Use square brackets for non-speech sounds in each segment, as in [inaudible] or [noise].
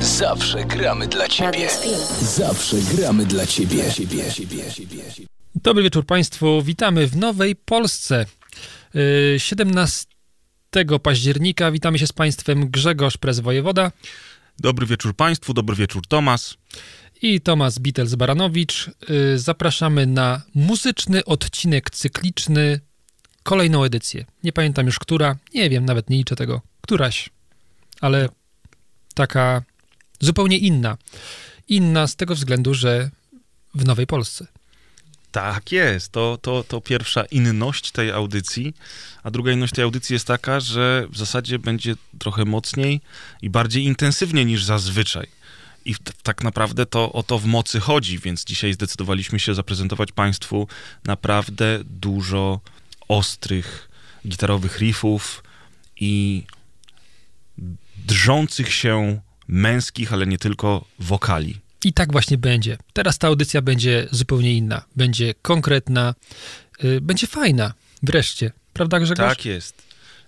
Zawsze gramy dla Ciebie. Zawsze gramy dla Ciebie. Dobry wieczór Państwu. Witamy w Nowej Polsce. 17 y, października witamy się z Państwem Grzegorz Prez Wojewoda. Dobry wieczór Państwu, dobry wieczór Tomas. I Tomasz Bitels-Baranowicz. Y, zapraszamy na muzyczny odcinek cykliczny, kolejną edycję. Nie pamiętam już która, nie wiem, nawet nie liczę tego. Któraś, ale taka zupełnie inna. Inna z tego względu, że w Nowej Polsce. Tak jest, to, to, to pierwsza inność tej audycji, a druga inność tej audycji jest taka, że w zasadzie będzie trochę mocniej i bardziej intensywnie niż zazwyczaj. I tak naprawdę to o to w mocy chodzi, więc dzisiaj zdecydowaliśmy się zaprezentować Państwu naprawdę dużo ostrych gitarowych riffów i drżących się męskich, ale nie tylko wokali. I tak właśnie będzie. Teraz ta audycja będzie zupełnie inna. Będzie konkretna, yy, będzie fajna. Wreszcie. Prawda, Grzegorz? Tak jest.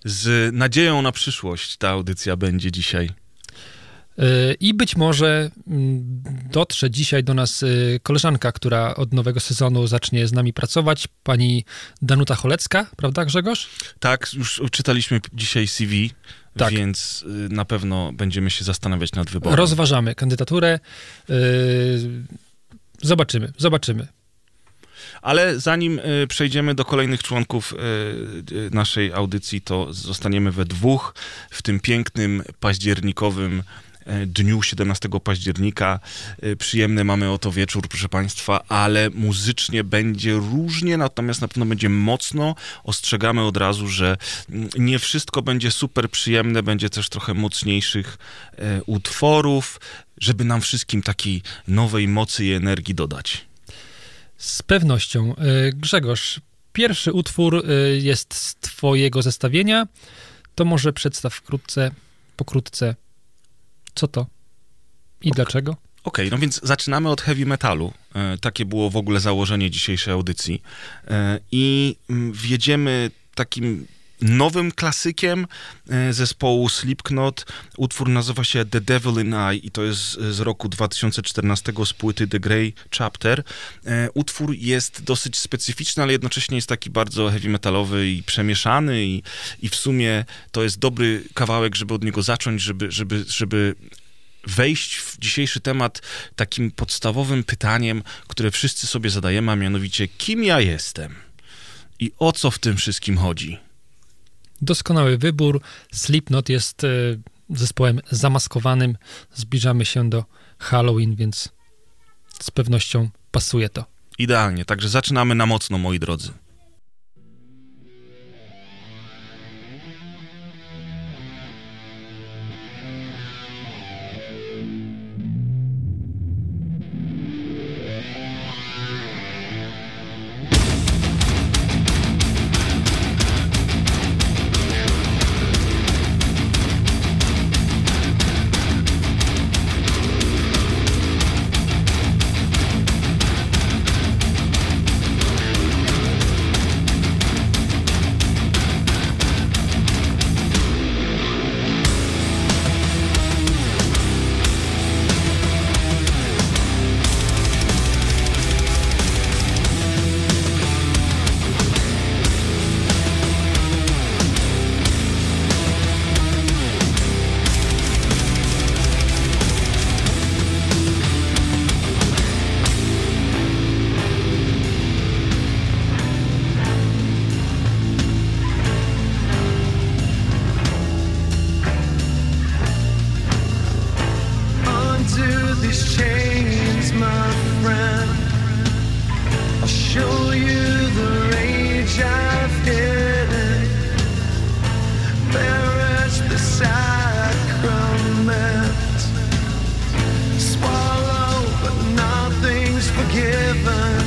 Z nadzieją na przyszłość ta audycja będzie dzisiaj. Y, I być może mm, dotrze dzisiaj do nas y, koleżanka, która od nowego sezonu zacznie z nami pracować, pani Danuta Cholecka, prawda Grzegorz? Tak, już czytaliśmy dzisiaj CV, tak. więc y, na pewno będziemy się zastanawiać nad wyborem. Rozważamy kandydaturę. Zobaczymy, zobaczymy. Ale zanim przejdziemy do kolejnych członków naszej audycji, to zostaniemy we dwóch w tym pięknym październikowym dniu 17 października. E, przyjemny mamy oto wieczór, proszę Państwa, ale muzycznie będzie różnie, natomiast na pewno będzie mocno. Ostrzegamy od razu, że mm, nie wszystko będzie super przyjemne, będzie też trochę mocniejszych e, utworów, żeby nam wszystkim takiej nowej mocy i energii dodać. Z pewnością. Grzegorz, pierwszy utwór jest z Twojego zestawienia. To może przedstaw wkrótce, pokrótce co to? I okay. dlaczego? Okej, okay, no więc zaczynamy od heavy metalu. E, takie było w ogóle założenie dzisiejszej audycji. E, I mm, wjedziemy takim nowym klasykiem e, zespołu Slipknot. Utwór nazywa się The Devil in I i to jest z roku 2014 z płyty The Grey Chapter. E, utwór jest dosyć specyficzny, ale jednocześnie jest taki bardzo heavy metalowy i przemieszany i, i w sumie to jest dobry kawałek, żeby od niego zacząć, żeby, żeby, żeby wejść w dzisiejszy temat takim podstawowym pytaniem, które wszyscy sobie zadajemy, a mianowicie kim ja jestem i o co w tym wszystkim chodzi. Doskonały wybór. Slipknot jest e, zespołem zamaskowanym. Zbliżamy się do Halloween, więc z pewnością pasuje to. Idealnie, także zaczynamy na mocno, moi drodzy. heaven.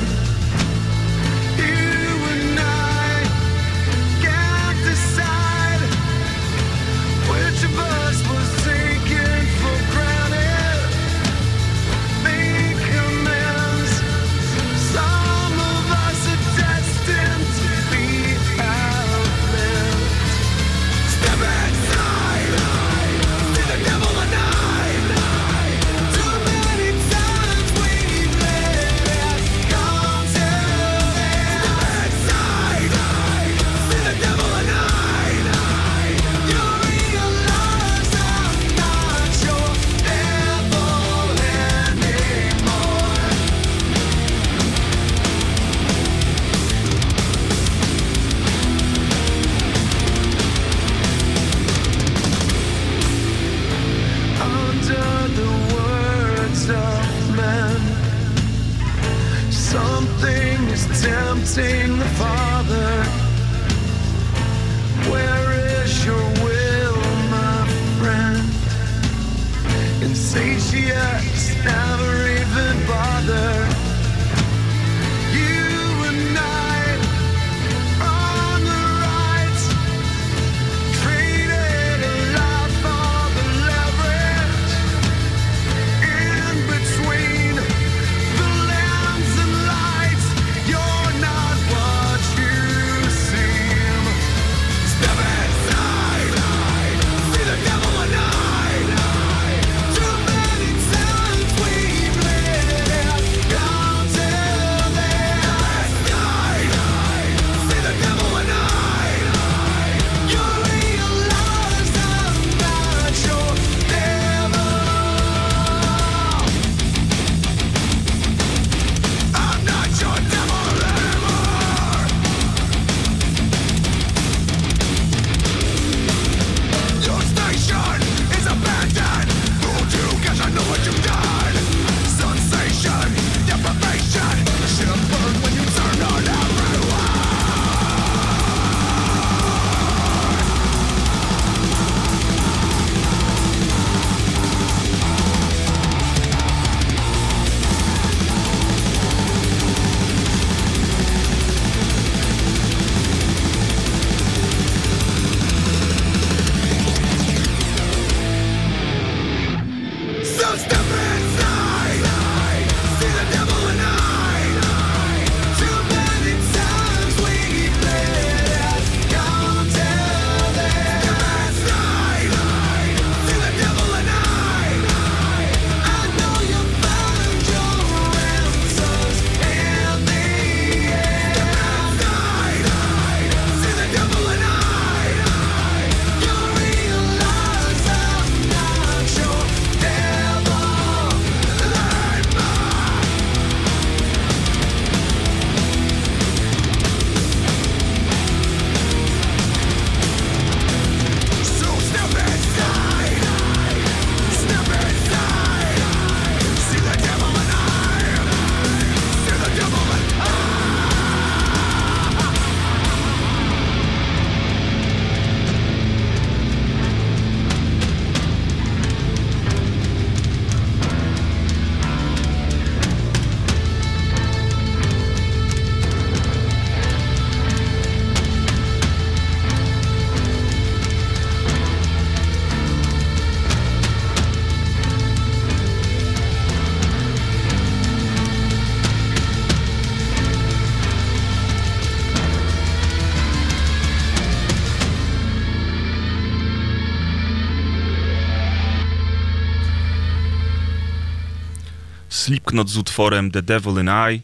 Slipknot z utworem The Devil in I,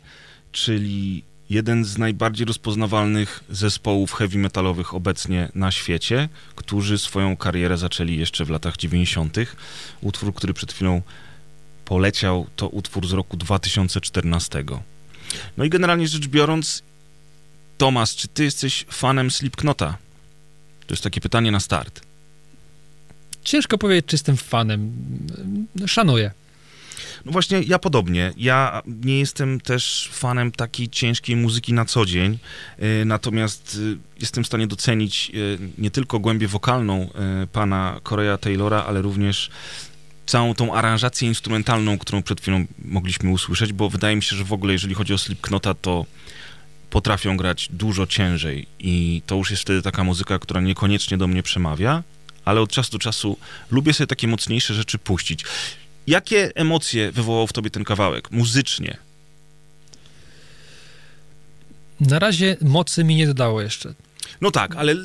czyli jeden z najbardziej rozpoznawalnych zespołów heavy metalowych obecnie na świecie, którzy swoją karierę zaczęli jeszcze w latach 90. Utwór, który przed chwilą poleciał, to utwór z roku 2014. No i generalnie rzecz biorąc, Tomasz, czy ty jesteś fanem Slipknota? To jest takie pytanie na start. Ciężko powiedzieć, czy jestem fanem. Szanuję. No właśnie, ja podobnie. Ja nie jestem też fanem takiej ciężkiej muzyki na co dzień, y, natomiast y, jestem w stanie docenić y, nie tylko głębię wokalną pana Korea Taylora, ale również całą tą aranżację instrumentalną, którą przed chwilą mogliśmy usłyszeć, bo wydaje mi się, że w ogóle jeżeli chodzi o Slipknota, to potrafią grać dużo ciężej i to już jest wtedy taka muzyka, która niekoniecznie do mnie przemawia, ale od czasu do czasu lubię sobie takie mocniejsze rzeczy puścić. Jakie emocje wywołał w tobie ten kawałek muzycznie? Na razie mocy mi nie dodało jeszcze. No tak, ale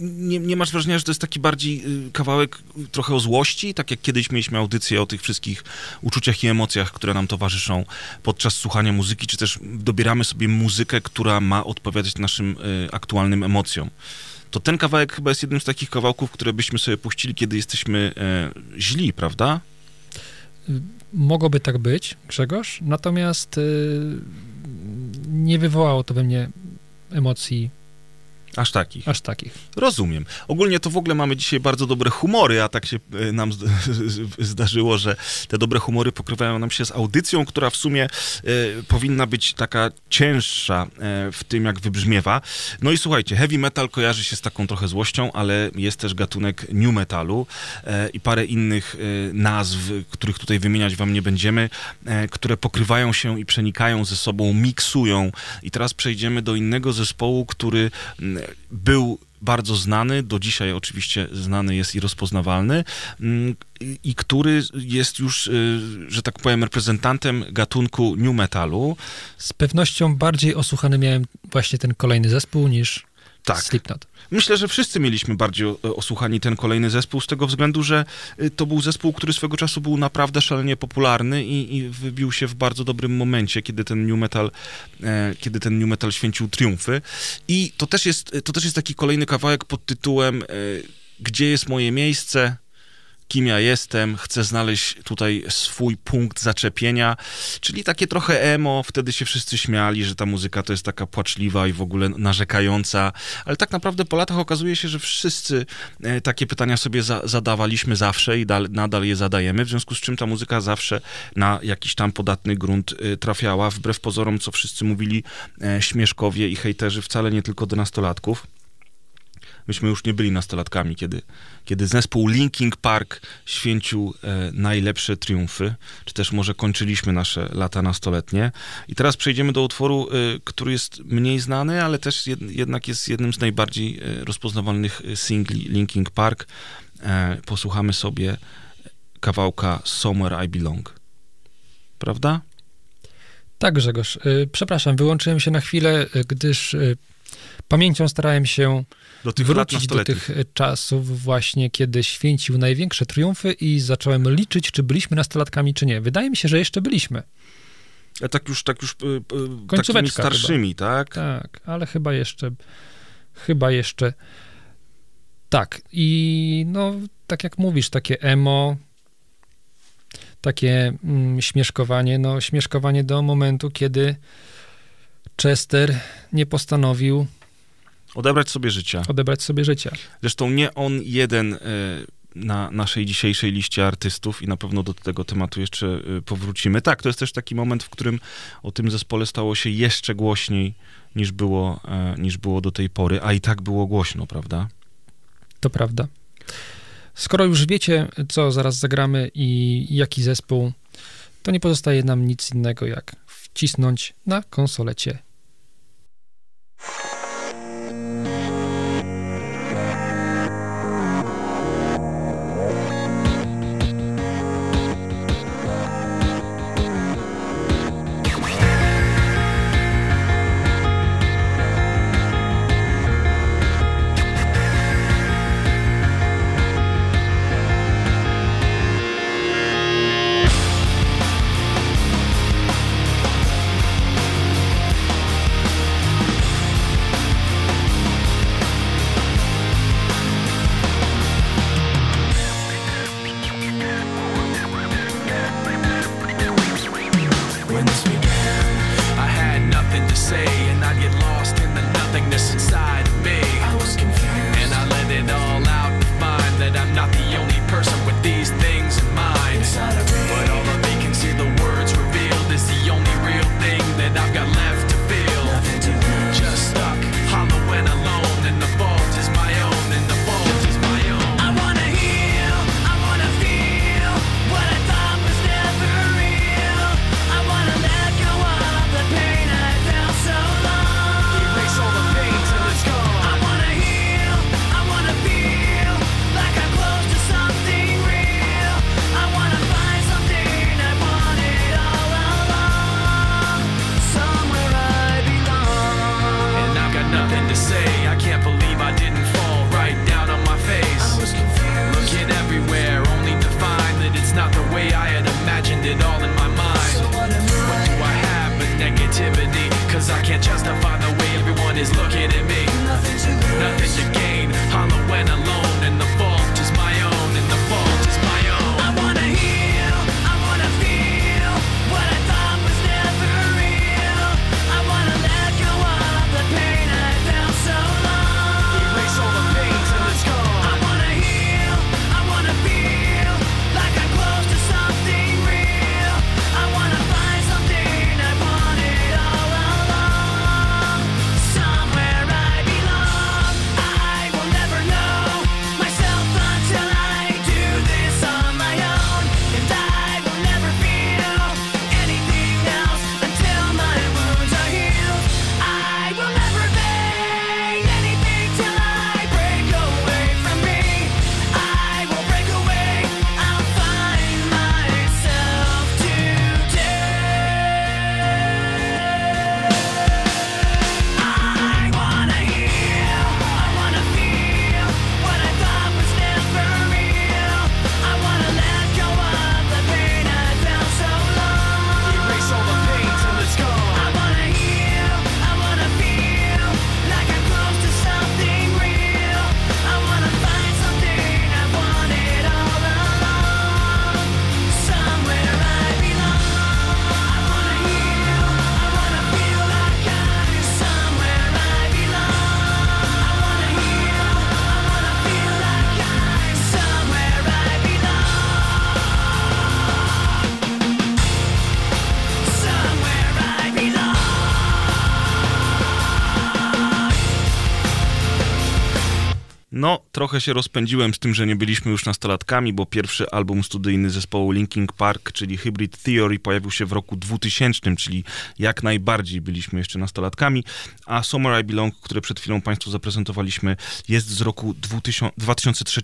nie, nie, masz wrażenia, że to jest taki bardziej y, kawałek trochę o złości, tak jak kiedyś mieliśmy audycję o tych wszystkich uczuciach i emocjach, które nam towarzyszą podczas słuchania muzyki, czy też dobieramy sobie muzykę, która ma odpowiadać naszym y, aktualnym emocjom. To ten kawałek chyba jest jednym z takich kawałków, które byśmy sobie puścili, kiedy jesteśmy y, źli, prawda? Mogłoby tak być, Grzegorz, natomiast y, nie wywołało to we mnie emocji Aż takich. Aż takich. Rozumiem. Ogólnie to w ogóle mamy dzisiaj bardzo dobre humory, a tak się e, nam zd- [laughs] zdarzyło, że te dobre humory pokrywają nam się z audycją, która w sumie e, powinna być taka cięższa e, w tym, jak wybrzmiewa. No i słuchajcie, heavy metal kojarzy się z taką trochę złością, ale jest też gatunek new metalu e, i parę innych nazw, których tutaj wymieniać wam nie będziemy, które pokrywają się i przenikają ze sobą, miksują. I teraz przejdziemy do innego zespołu, który był bardzo znany, do dzisiaj oczywiście znany jest i rozpoznawalny, mm, i, który jest już, y, że tak powiem, reprezentantem gatunku new metalu. Z pewnością bardziej osłuchany miałem właśnie ten kolejny zespół niż Tak. Slipknot. Myślę, że wszyscy mieliśmy bardziej o- osłuchani ten kolejny zespół, z tego względu, że y, to był zespół, który swego czasu był naprawdę szalenie popularny i, i wybił się w bardzo dobrym momencie, kiedy ten new metal, e, kiedy ten new metal święcił triumfy. I to też jest, to też jest taki kolejny kawałek pod tytułem e, Gdzie jest moje miejsce? Kim ja jestem, chcę znaleźć tutaj swój punkt zaczepienia, czyli takie trochę emo, wtedy się wszyscy śmiali, że ta muzyka to jest taka płaczliwa i w ogóle narzekająca, ale tak naprawdę po latach okazuje się, że wszyscy e, takie pytania sobie za, zadawaliśmy zawsze i dal, nadal je zadajemy, w związku z czym ta muzyka zawsze na jakiś tam podatny grunt e, trafiała, wbrew pozorom, co wszyscy mówili e, śmieszkowie i hejterzy, wcale nie tylko do nastolatków. Myśmy już nie byli nastolatkami, kiedy, kiedy zespół Linking Park święcił e, najlepsze triumfy, czy też może kończyliśmy nasze lata nastoletnie. I teraz przejdziemy do utworu, e, który jest mniej znany, ale też jed, jednak jest jednym z najbardziej e, rozpoznawalnych e, singli Linking Park. E, posłuchamy sobie kawałka Somewhere I Belong. Prawda? Tak, Grzegorz. Y, Przepraszam, wyłączyłem się na chwilę, gdyż pamięcią starałem się Do tych wrócić do tych y, czasów właśnie, kiedy święcił największe triumfy i zacząłem liczyć, czy byliśmy nastolatkami, czy nie. Wydaje mi się, że jeszcze byliśmy. A tak już, tak już e, e, takimi starszymi, tak? Tak, ale chyba jeszcze, chyba jeszcze tak. I no, tak jak mówisz, takie emo, takie mm, śmieszkowanie, no śmieszkowanie do momentu, kiedy Chester nie postanowił Odebrać sobie życia. odebrać sobie życia. Zresztą nie on jeden e, na naszej dzisiejszej liście artystów i na pewno do tego tematu jeszcze e, powrócimy. Tak, to jest też taki moment, w którym o tym zespole stało się jeszcze głośniej niż było, e, niż było do tej pory, a i tak było głośno, prawda? To prawda. Skoro już wiecie, co zaraz zagramy i jaki zespół, to nie pozostaje nam nic innego, jak wcisnąć na konsolecie trochę się rozpędziłem z tym, że nie byliśmy już nastolatkami, bo pierwszy album studyjny zespołu Linkin Park, czyli Hybrid Theory, pojawił się w roku 2000, czyli jak najbardziej byliśmy jeszcze nastolatkami, a Somewhere I Belong, które przed chwilą Państwu zaprezentowaliśmy, jest z roku 2000, 2003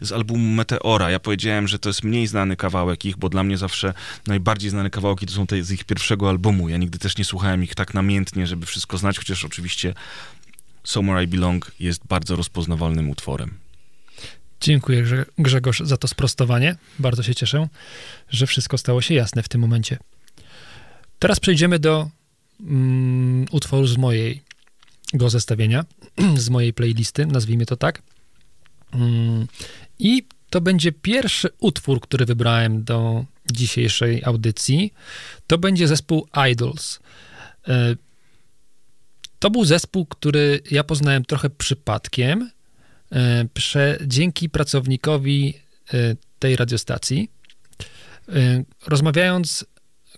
z albumu Meteora. Ja powiedziałem, że to jest mniej znany kawałek ich, bo dla mnie zawsze najbardziej znane kawałki to są te z ich pierwszego albumu. Ja nigdy też nie słuchałem ich tak namiętnie, żeby wszystko znać, chociaż oczywiście Somewhere I Belong jest bardzo rozpoznawalnym utworem. Dziękuję Grzegorz za to sprostowanie. Bardzo się cieszę, że wszystko stało się jasne w tym momencie. Teraz przejdziemy do mm, utworu z mojego zestawienia, [clears throat] z mojej playlisty, nazwijmy to tak. Mm, I to będzie pierwszy utwór, który wybrałem do dzisiejszej audycji. To będzie zespół Idols. To był zespół, który ja poznałem trochę przypadkiem, e, prze, dzięki pracownikowi e, tej radiostacji, e, rozmawiając,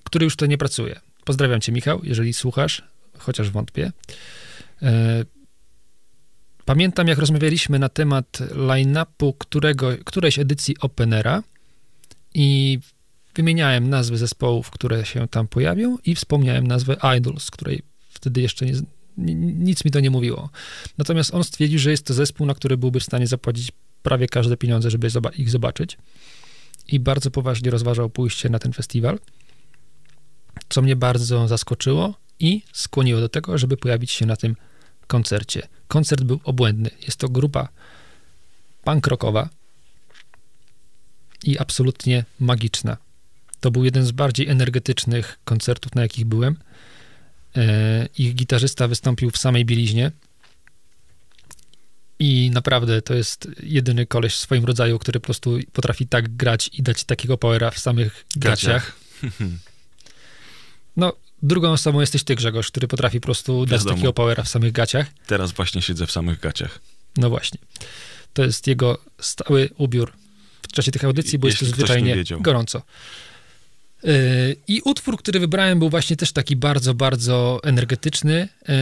który już to nie pracuje. Pozdrawiam cię, Michał, jeżeli słuchasz, chociaż wątpię. Pamiętam, jak rozmawialiśmy na temat line-upu którego, którejś edycji Openera i wymieniałem nazwy zespołów, które się tam pojawią i wspomniałem nazwę Idols, której wtedy jeszcze nie, nic mi to nie mówiło. Natomiast on stwierdził, że jest to zespół, na który byłby w stanie zapłacić prawie każde pieniądze, żeby ich zobaczyć. I bardzo poważnie rozważał pójście na ten festiwal, co mnie bardzo zaskoczyło i skłoniło do tego, żeby pojawić się na tym koncercie. Koncert był obłędny. Jest to grupa punk rockowa i absolutnie magiczna. To był jeden z bardziej energetycznych koncertów, na jakich byłem. E, ich gitarzysta wystąpił w samej bieliźnie. I naprawdę to jest jedyny koleś w swoim rodzaju, który po prostu potrafi tak grać i dać takiego powera w samych gaciach. [laughs] No, drugą osobą jesteś ty, Grzegorz, który potrafi po prostu dać takiego powera w samych gaciach. Teraz właśnie siedzę w samych gaciach. No właśnie. To jest jego stały ubiór w czasie tych audycji, to zwyczajnie gorąco. I utwór, który wybrałem, był właśnie też taki bardzo, bardzo energetyczny. Yy,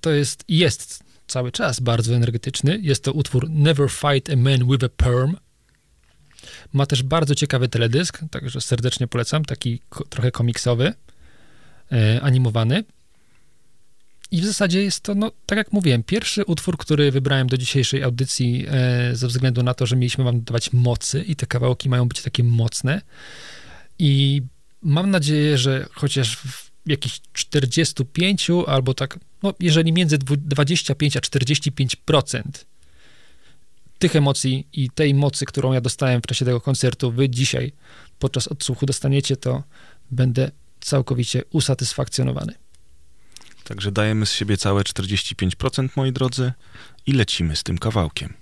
to jest, jest cały czas bardzo energetyczny. Jest to utwór Never Fight a Man with a Perm. Ma też bardzo ciekawy teledysk, także serdecznie polecam, taki trochę komiksowy, yy, animowany. I w zasadzie jest to, no, tak jak mówiłem, pierwszy utwór, który wybrałem do dzisiejszej audycji ze względu na to, że mieliśmy wam dawać mocy i te kawałki mają być takie mocne. I mam nadzieję, że chociaż w jakichś 45 albo tak, no jeżeli między 25 a 45% tych emocji i tej mocy, którą ja dostałem w czasie tego koncertu, wy dzisiaj podczas odsłuchu dostaniecie, to będę całkowicie usatysfakcjonowany. Także dajemy z siebie całe 45%, moi drodzy, i lecimy z tym kawałkiem.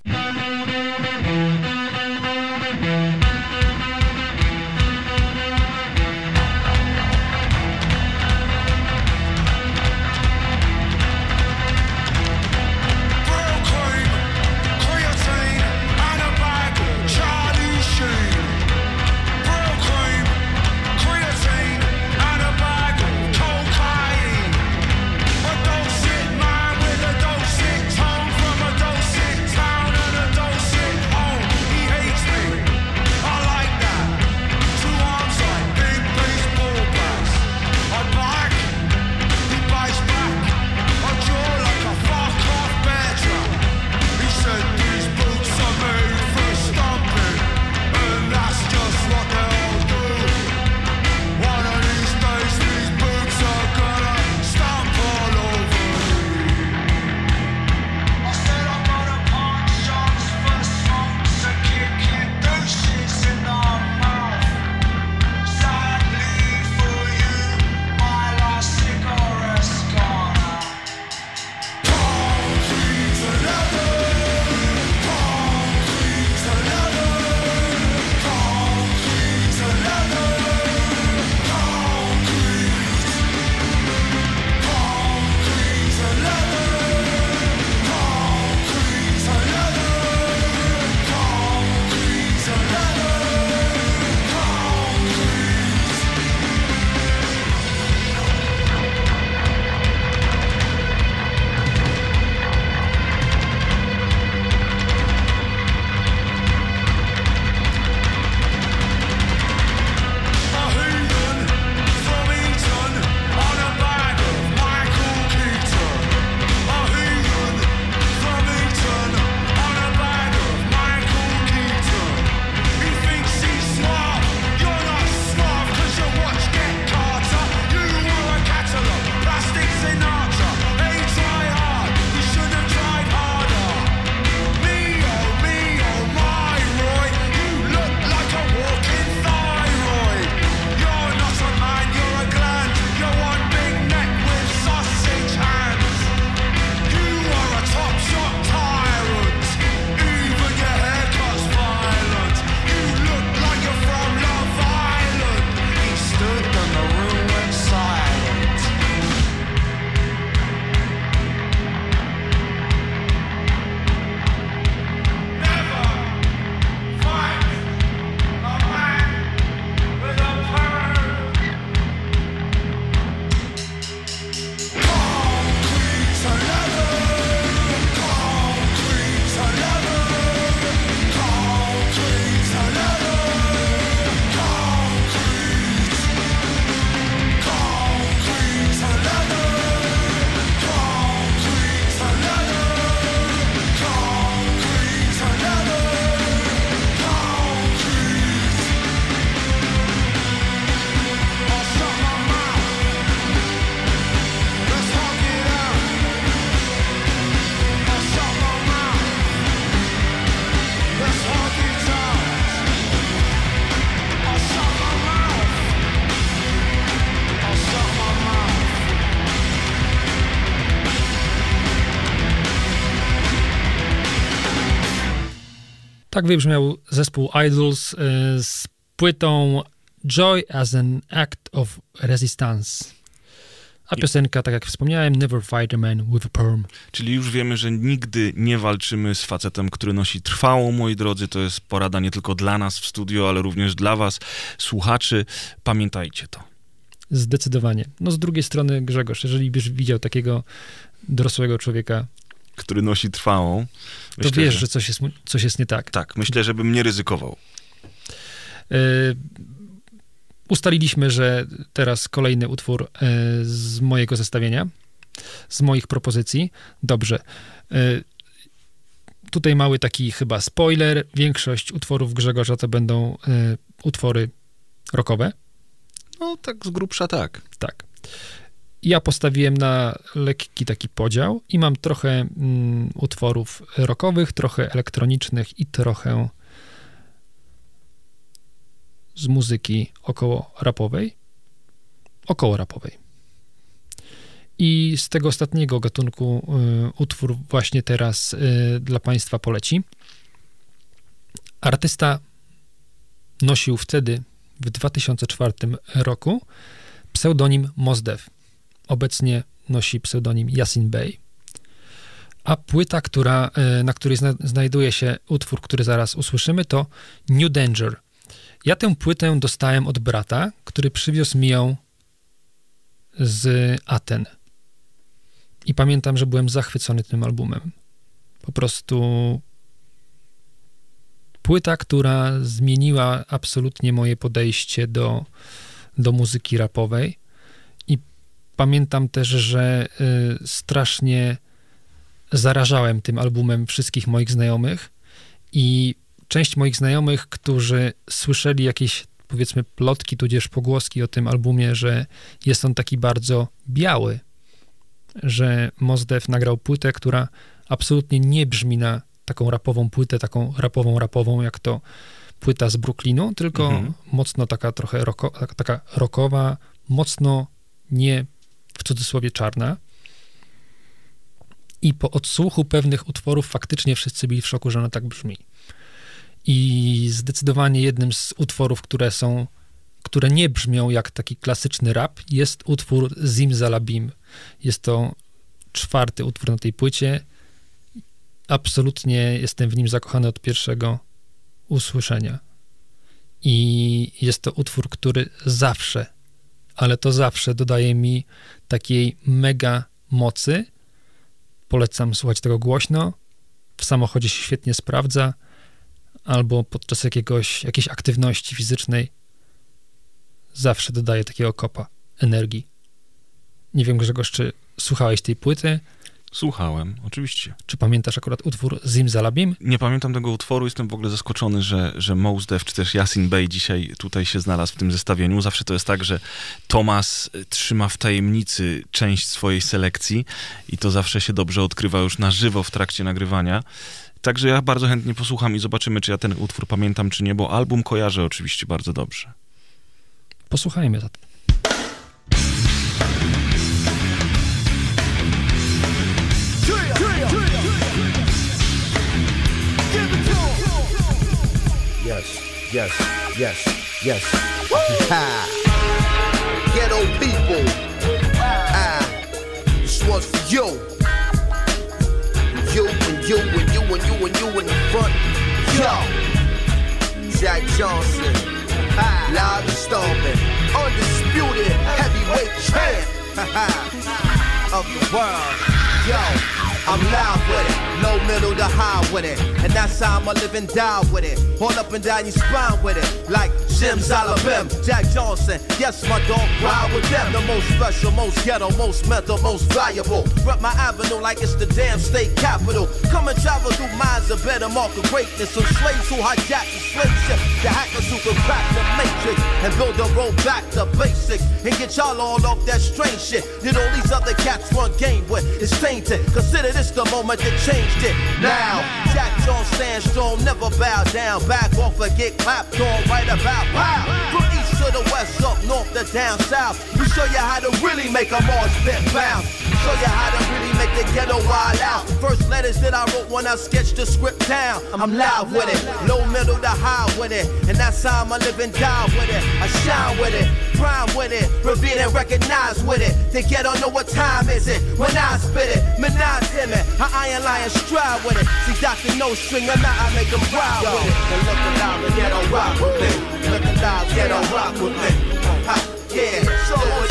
Tak wybrzmiał zespół Idols y, z płytą Joy as an Act of Resistance. A piosenka, tak jak wspomniałem, Never Fight a Man with a Perm. Czyli już wiemy, że nigdy nie walczymy z facetem, który nosi trwałą, moi drodzy. To jest porada nie tylko dla nas w studio, ale również dla was, słuchaczy. Pamiętajcie to. Zdecydowanie. No z drugiej strony, Grzegorz, jeżeli byś widział takiego dorosłego człowieka, Który nosi trwałą. to wiesz, że coś jest, coś jest nie tak. Tak, myślę, żebym nie ryzykował. Y, ustaliliśmy, że teraz kolejny utwór y, z mojego zestawienia, z moich propozycji. Dobrze. Y, tutaj mały taki chyba spoiler. Większość utworów Grzegorza to będą utwory rockowe. No, tak z grubsza tak. Tak. Ja postawiłem na lekki taki podział i mam trochę mm, utworów rockowych, trochę elektronicznych i trochę z muzyki około rapowej. Około rapowej. I z tego ostatniego gatunku y, utwór właśnie teraz y, dla Państwa poleci. Artysta nosił wtedy, w 2004 roku, pseudonim Mosdev. Obecnie nosi pseudonim Yasin Bey. A płyta, która, e, na której zna, znajduje się utwór, który zaraz usłyszymy, to New Danger. Ja tę płytę dostałem od brata, który przywiózł mi ją z Aten. I pamiętam, że byłem zachwycony tym albumem. Po prostu płyta, która zmieniła absolutnie moje podejście do, do muzyki rapowej. Pamiętam też, że y, strasznie zarażałem tym albumem wszystkich moich znajomych i część moich znajomych, którzy słyszeli jakieś powiedzmy plotki, tudzież pogłoski o tym albumie, że jest on taki bardzo biały, że Mos Def nagrał płytę, która absolutnie nie brzmi na taką rapową płytę, taką rapową, rapową, jak to płyta z Brooklynu, tylko Mhm. mocno taka trochę roko, tak- taka rockowa, mocno nie w cudzysłowie czarna. I po odsłuchu pewnych utworów faktycznie wszyscy byli w szoku, że ona tak brzmi. I zdecydowanie jednym z utworów, które są, które nie brzmią jak taki klasyczny rap, jest utwór Zimzalabim. Jest to czwarty utwór na tej płycie. Absolutnie jestem w nim zakochany od pierwszego usłyszenia. I jest to utwór, który zawsze, ale to zawsze dodaje mi takiej mega mocy. Polecam słuchać tego głośno. W samochodzie się świetnie sprawdza, albo podczas jakiegoś, jakiejś aktywności fizycznej. Zawsze dodaje takiego kopa energii. Nie wiem, Grzegorz, czy słuchałeś tej płyty? Słuchałem, oczywiście. Czy pamiętasz akurat utwór Zimzalabim? Nie pamiętam tego utworu, jestem w ogóle zaskoczony, że, że Mos Def czy też Yasin Bey dzisiaj tutaj się znalazł w tym zestawieniu. Zawsze to jest tak, że Tomas trzyma w tajemnicy część swojej selekcji i to zawsze się dobrze odkrywa już na żywo w trakcie nagrywania. Także ja bardzo chętnie posłucham i zobaczymy, czy ja ten utwór pamiętam, czy nie, bo album kojarzę oczywiście bardzo dobrze. Posłuchajmy zatem. Yes, yes, yes, yes. [laughs] Ghetto people. Ah, this one's for you. You and you and you and you and you in the front. Yo, Jack Johnson. Loud and stomping. Undisputed heavyweight champ [laughs] of the world. Yo, I'm loud with it. Low, middle to high with it. And that's how I'ma live and die with it. All up and down your spine with it. Like Jim Zalabim, Jack Johnson. Yes, my dog, ride with them. The most special, most ghetto, most mental, most valuable. Rep my avenue like it's the damn state capital. Come and travel through minds of better mark of greatness. Some slaves who hijack the slave ship. The hackers who can crack the matrix and build a road back to basics. And get y'all all off that strange shit. That all these other cats run game with. It's tainted. Consider this the moment that changed it. Now, Jack Jones stand strong, never bow down. Back off and get clapped on right about pow. From east to the west, up north to down south. We show you how to really make a march pit bounce. Show you how to really make the ghetto wild out. First letters that I wrote when I sketched the script down. I'm loud with it, low, middle to high with it. And that's how I'm living down with it. I shine with it, prime with it, reveal and recognize with it. The ghetto know what time is it when I spit it. Menage him it, I iron lion strive with it. See, Dr. No String, I'm out, I make them proud with it. And look alive, the ghetto rock with me. Look alive, ghetto rock with me. Ha, yeah, so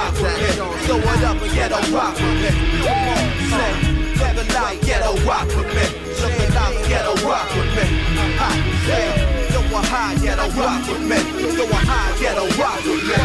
rock with me. So it up and ghetto rock with me. Come on, say, never lie, ghetto rock with me. Look alive and ghetto rock with me. Ha, yeah, yo, a high, ghetto rock with me. Yo, a high, ghetto rock with me.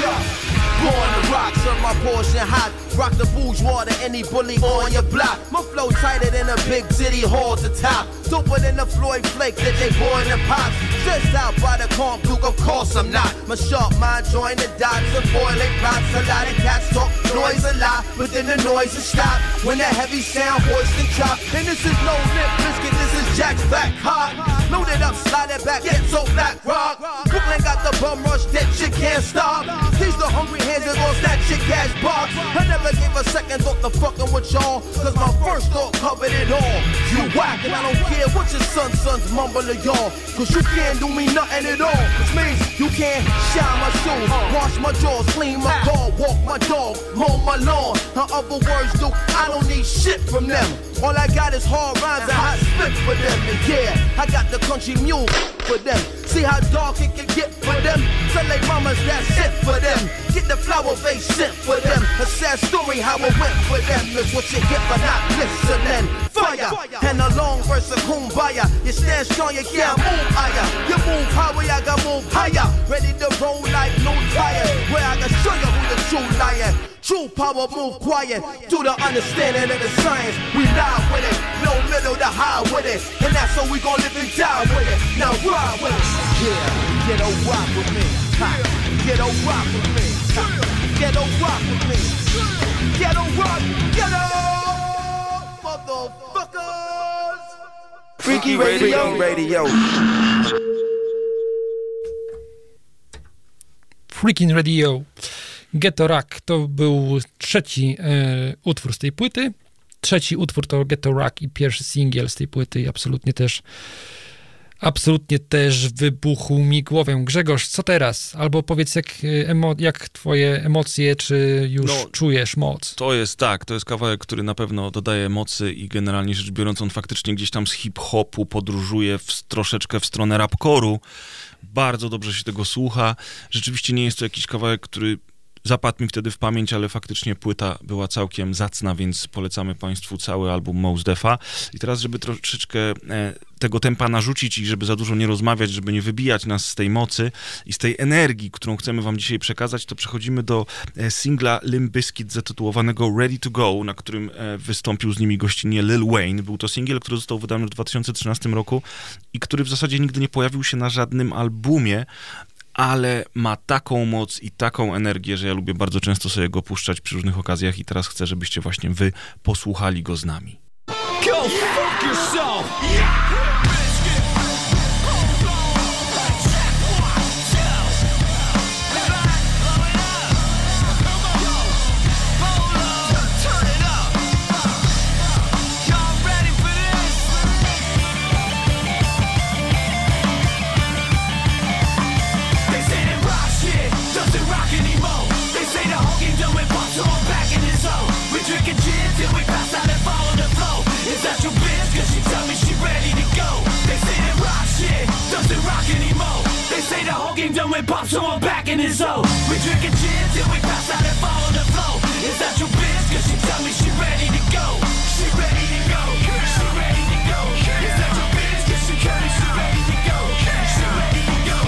Yo. Born to rock, serve my portion hot. Rock the bourgeois to any bully on your block. My flow tighter than a big city hall to top. Doper than the Floyd Flake that they pour in the pops. Stressed out by the corn fluke, of course I'm not. My sharp mind join the dots and boiling pots. A lot of cats talk noise a lot, but then the noise is stop. When the heavy sound hoist and chop. And this is no lip biscuit, is Jack's back hot. Loaded up, slide it back, get so black rock. Brooklyn got the bum rush, that shit can't stop. These the hungry hands that lost that shit cash box. I never gave a second thought to fucking with y'all. Cause my first thought covered it all. You whack and I don't care what your son sons mumble to y'all. Cause you can't do me nothing at all. Which means you can't shine my shoes, wash my jaws, clean my car, walk my dog, mow my lawn. In other words, do I don't need shit from them. All I got is hard rhymes and hot spit for them. And yeah, I got the country mule for them. See how dark it can get for them. Tell they mamas that's it for them. Get the flower base sent for them. A sad story how it went for them. Is what you get for not listening. Fire and a long verse of kumbaya. You stand strong, you can't move higher. You move higher, I got move higher. Ready to roll like no tires. Where I can show you who the true lion. True power move quiet through the understanding of the science. We live with it, no middle to high with it, and that's how we gon' live and die with it. Now ride with it. Yeah, get a rock with me. Get a rock with me. Get a rock with me. Get a rock, get a motherfuckers. Freaky radio, radio. Freaking Radio Ghetto Rock to był trzeci e, utwór z tej płyty. Trzeci utwór to Ghetto Rock i pierwszy singiel z tej płyty i absolutnie też absolutnie też wybuchł mi głowę. Grzegorz, co teraz? Albo powiedz, jak, e, emo, jak twoje emocje, czy już No, czujesz moc? To jest tak, to jest kawałek, który na pewno dodaje mocy i generalnie rzecz biorąc on faktycznie gdzieś tam z hip-hopu podróżuje w, troszeczkę w stronę rapkoru. Bardzo dobrze się tego słucha. Rzeczywiście nie jest to jakiś kawałek, który zapadł mi wtedy w pamięć, ale faktycznie płyta była całkiem zacna, więc polecamy Państwu cały album Mos Defa. I teraz, żeby troszeczkę e, tego tempa narzucić i żeby za dużo nie rozmawiać, żeby nie wybijać nas z tej mocy i z tej energii, którą chcemy Wam dzisiaj przekazać, to przechodzimy do e, singla Limp Bizkit zatytułowanego Ready to Go, na którym e, wystąpił z nimi gościnnie Lil Wayne. Był to singiel, który został wydany w 2013 roku i który w zasadzie nigdy nie pojawił się na żadnym albumie, ale ma taką moc i taką energię, że ja lubię bardzo często sobie go puszczać przy różnych okazjach i teraz chcę, żebyście właśnie wy posłuchali go z nami. Go fuck yourself! With so I'm back in his zone. We drinking gin till we pass out and fall on the floor. Is that your bitch? Cause she tell me she ready to go. She ready to go. She ready to go. Is that your bitch? Cause she tell me she ready to go. She ready to go.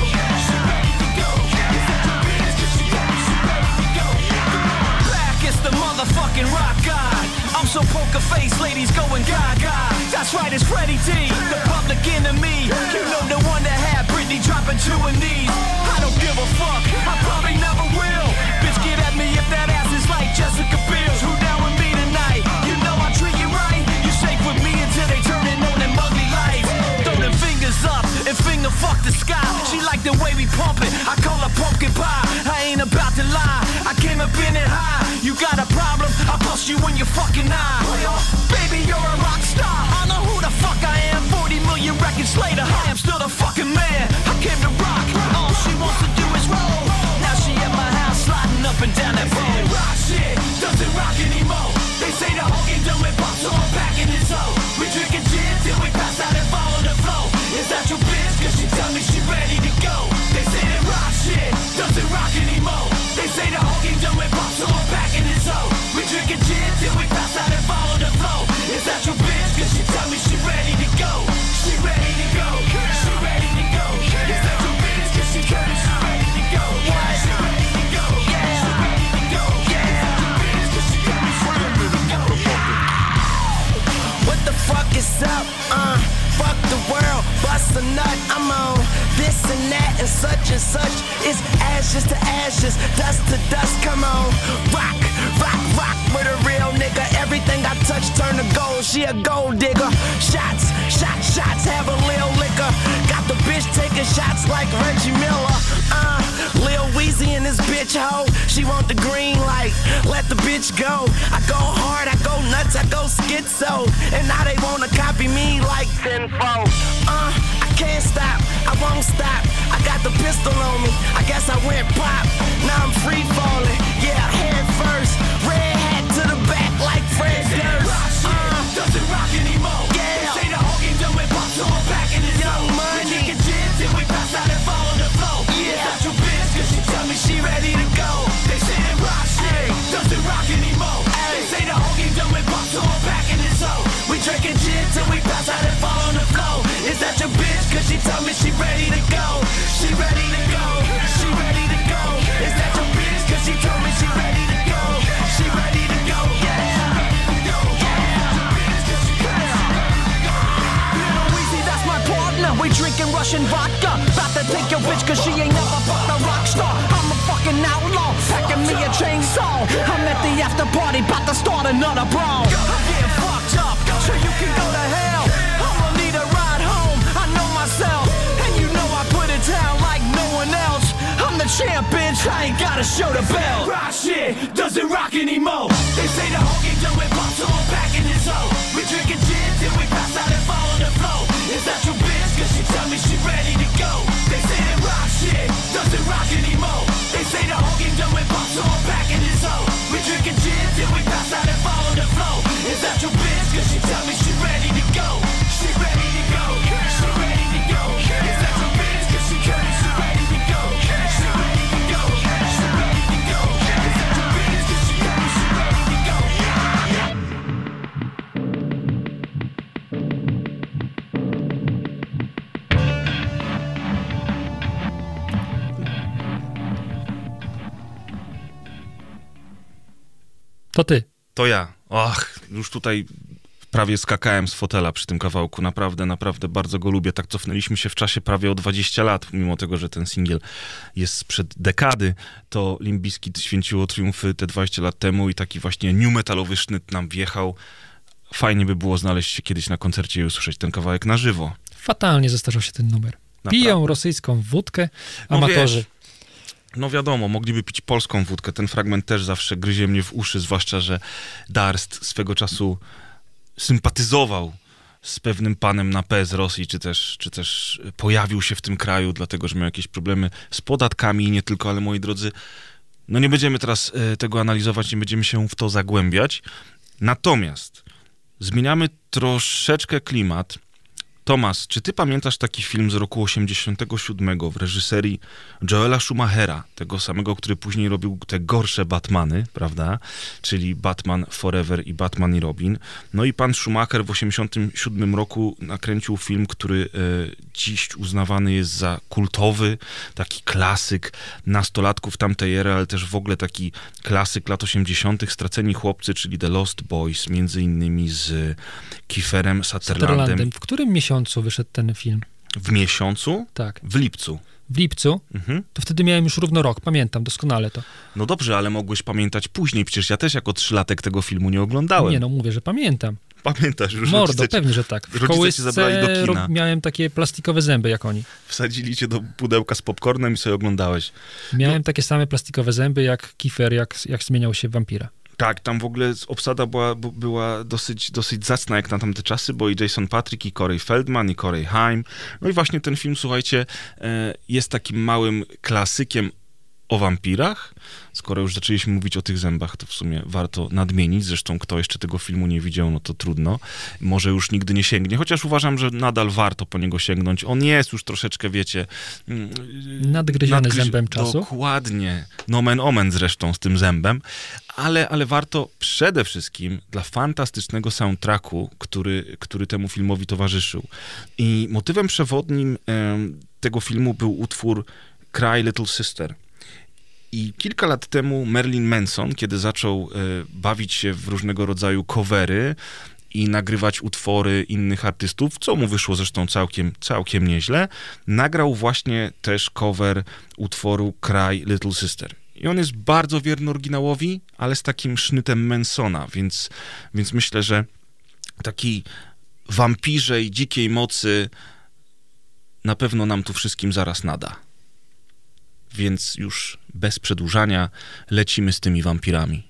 She ready to go. Is that your bitch? Cause she tell me she ready to go. back, it's the motherfucking rock god. I'm so poker face, ladies going gaga. That's right, it's Freddie T, the public enemy. You know the one that Whitney dropping to her knees. I don't give a fuck, I probably never will. Bitch, get at me if that ass is like Jessica Biel's. Who down with me tonight? You know I treat you right. You safe with me until they turn it on them ugly lights. Throw them fingers up and finger fuck the sky. She like the way we pump it. I call her pumpkin pie. I ain't about to lie. I came up in it high. You got a problem? I bust you in your fucking eye. Baby, you're a rock star records later, I am still the fucking man. I came to rock. All she wants to do is roll. Now she at my house, sliding up and down that road. Rock shit doesn't rock anymore. what's up, uh, fuck the world, bust a nut, I'm on this and that and such and such. It's ashes to ashes, dust to dust, come on, rock, rock, rock with a real Everything I touch turn to gold. She a gold digger. Shots, shots, shots. Have a little liquor. Got the bitch taking shots like Reggie Miller. Uh, Lil Weezy and this bitch hoe. She want the green light. Let the bitch go. I go hard, I go nuts, I go schizo. And now they wanna copy me like tenfold. Uh, I can't stop, I won't stop. I got the pistol on me. I guess I went pop. Now I'm free falling. Yeah, head first. Doesn't rock anymore. Yeah. They say the whole game done with pop, so I'm back in his Young zone. We drinking gin till we pass out and fall on the floor. Yeah. It's your bitch, cause she tell me she ready to go. They say that rock shit doesn't rock anymore. They say the whole game done with pop, so I'm back in his zone. We drinking gin till we pass out and fall on the floor. Is that your bitch, cause she told me she ready to go. She ready to go. Russian vodka. About to take your bitch cause she ain't never fucked a rock star. I'm a fucking outlaw, packing me a chainsaw. I'm at the after party, about to start another brawl. I'm getting fucked up, so you can go to hell. I'ma need a ride home, I know myself. And you know I put it down like no one else. I'm the champ, bitch, I ain't gotta show the belt. Rock shit doesn't rock anymore. They say the whole game done with pop, so I'm back in his zone. We drinking gin To ty. To ja. Ach, już tutaj prawie skakałem z fotela przy tym kawałku. Naprawdę, naprawdę bardzo go lubię. Tak cofnęliśmy się w czasie prawie o 20 lat, mimo tego, że ten singiel jest sprzed dekady, to Limp Bizkit święciło triumfy te 20 lat temu i taki właśnie new metalowy sznyt nam wjechał. Fajnie by było znaleźć się kiedyś na koncercie i usłyszeć ten kawałek na żywo. Fatalnie zestarzał się ten numer. Piją Naprawdę. rosyjską wódkę No amatorzy. wiesz, No wiadomo, mogliby pić polską wódkę. Ten fragment też zawsze gryzie mnie w uszy, zwłaszcza, że Darst swego czasu sympatyzował z pewnym panem na P z Rosji, czy też, czy też pojawił się w tym kraju, dlatego że miał jakieś problemy z podatkami i nie tylko, ale moi drodzy, no nie będziemy teraz e, tego analizować, nie będziemy się w to zagłębiać. Natomiast zmieniamy troszeczkę klimat. Tomas, czy ty pamiętasz taki film z roku 87 w reżyserii Joela Schumachera, tego samego, który później robił te gorsze Batmany, prawda? Czyli Batman Forever i Batman i Robin. No i pan Schumacher w 87 roku nakręcił film, który e, dziś uznawany jest za kultowy, taki klasyk nastolatków tamtej ery, ale też w ogóle taki klasyk lat 80. Straceni chłopcy, czyli The Lost Boys, między innymi z Kieferem Sutherlandem. Sutherlandem. W którym miesiącu wyszedł ten film? W miesiącu? Tak. W lipcu. W lipcu. Mhm. To wtedy miałem już równo rok. Pamiętam doskonale to. No dobrze, ale mogłeś pamiętać później. Przecież ja też jako trzylatek tego filmu nie oglądałem. Nie no, mówię, że pamiętam. Pamiętasz już, Mordo, rodzice pewnie, że tak. W kołysce zabrali do kina. miałem takie plastikowe zęby jak oni. Wsadzili cię do pudełka z popcornem i sobie oglądałeś. Miałem takie same plastikowe zęby jak Kiefer, jak, jak zmieniał się w wampira. Tak, tam w ogóle obsada była, była dosyć, dosyć zacna jak na tamte czasy, bo i Jason Patrick, i Corey Feldman, i Corey Haim. No i właśnie ten film, słuchajcie, e, jest takim małym klasykiem o wampirach. Skoro już zaczęliśmy mówić o tych zębach, to w sumie warto nadmienić. Zresztą kto jeszcze tego filmu nie widział, no to trudno. Może już nigdy nie sięgnie, chociaż uważam, że nadal warto po niego sięgnąć. On jest już troszeczkę, wiecie... mm, Nadgryziony nadgryzi- zębem czasu. Dokładnie. Nomen omen zresztą z tym zębem. Ale, ale warto przede wszystkim dla fantastycznego soundtracku, który, który temu filmowi towarzyszył. I motywem przewodnim em, tego filmu był utwór Cry Little Sister. I kilka lat temu Marilyn Manson, kiedy zaczął e, bawić się w różnego rodzaju covery i nagrywać utwory innych artystów, co mu wyszło zresztą całkiem, całkiem nieźle. Nagrał właśnie też cover utworu Cry Little Sister. I on jest bardzo wierny oryginałowi, ale z takim sznytem Mansona, więc, więc myślę, że taki wampirzej, dzikiej mocy na pewno nam tu wszystkim zaraz nada. Więc już bez przedłużania lecimy z tymi wampirami.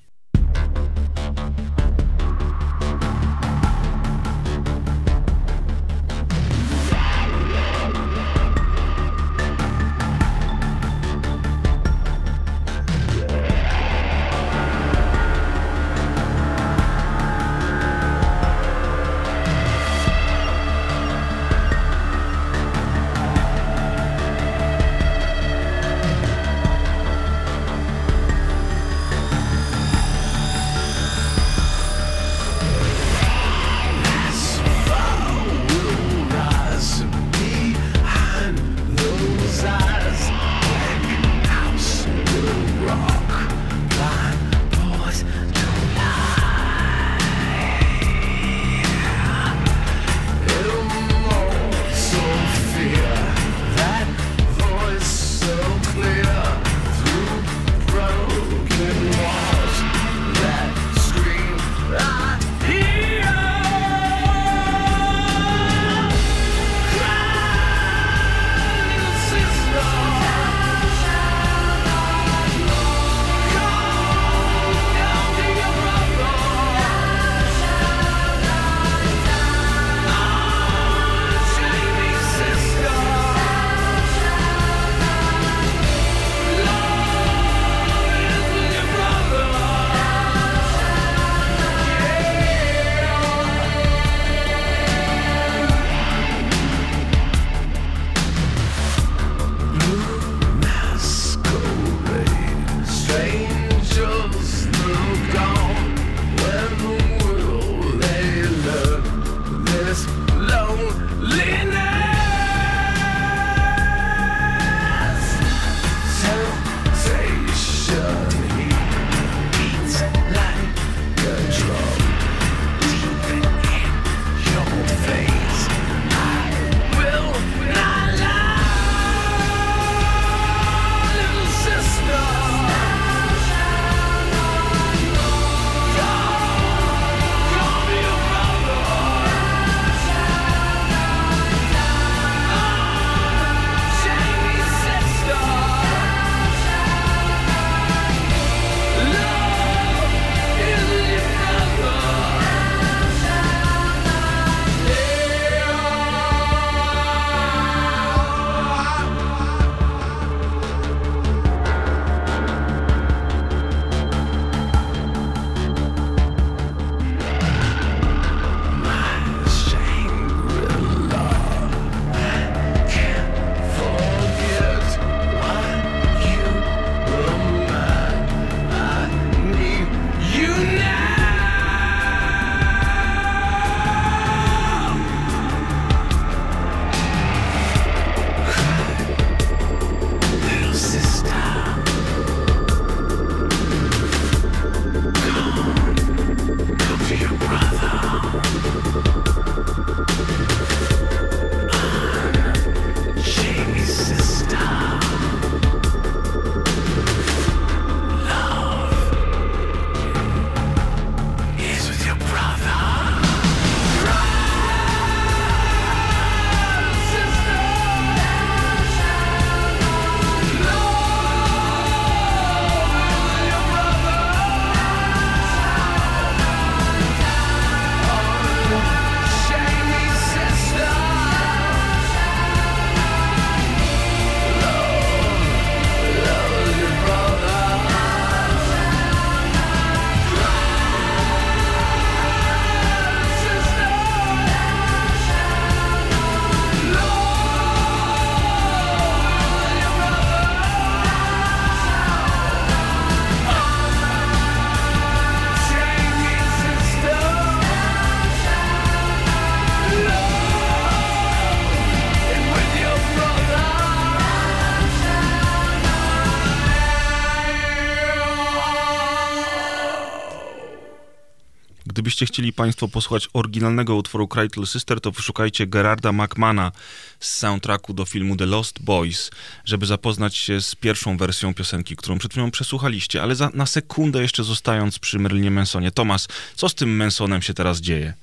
Gdybyście chcieli Państwo posłuchać oryginalnego utworu Cry Little Sister, to wyszukajcie Gerarda McMana z soundtracku do filmu The Lost Boys, żeby zapoznać się z pierwszą wersją piosenki, którą przed chwilą przesłuchaliście. Ale za, na sekundę jeszcze zostając przy Merlinie Mansonie. Tomas, co z tym Mansonem się teraz dzieje?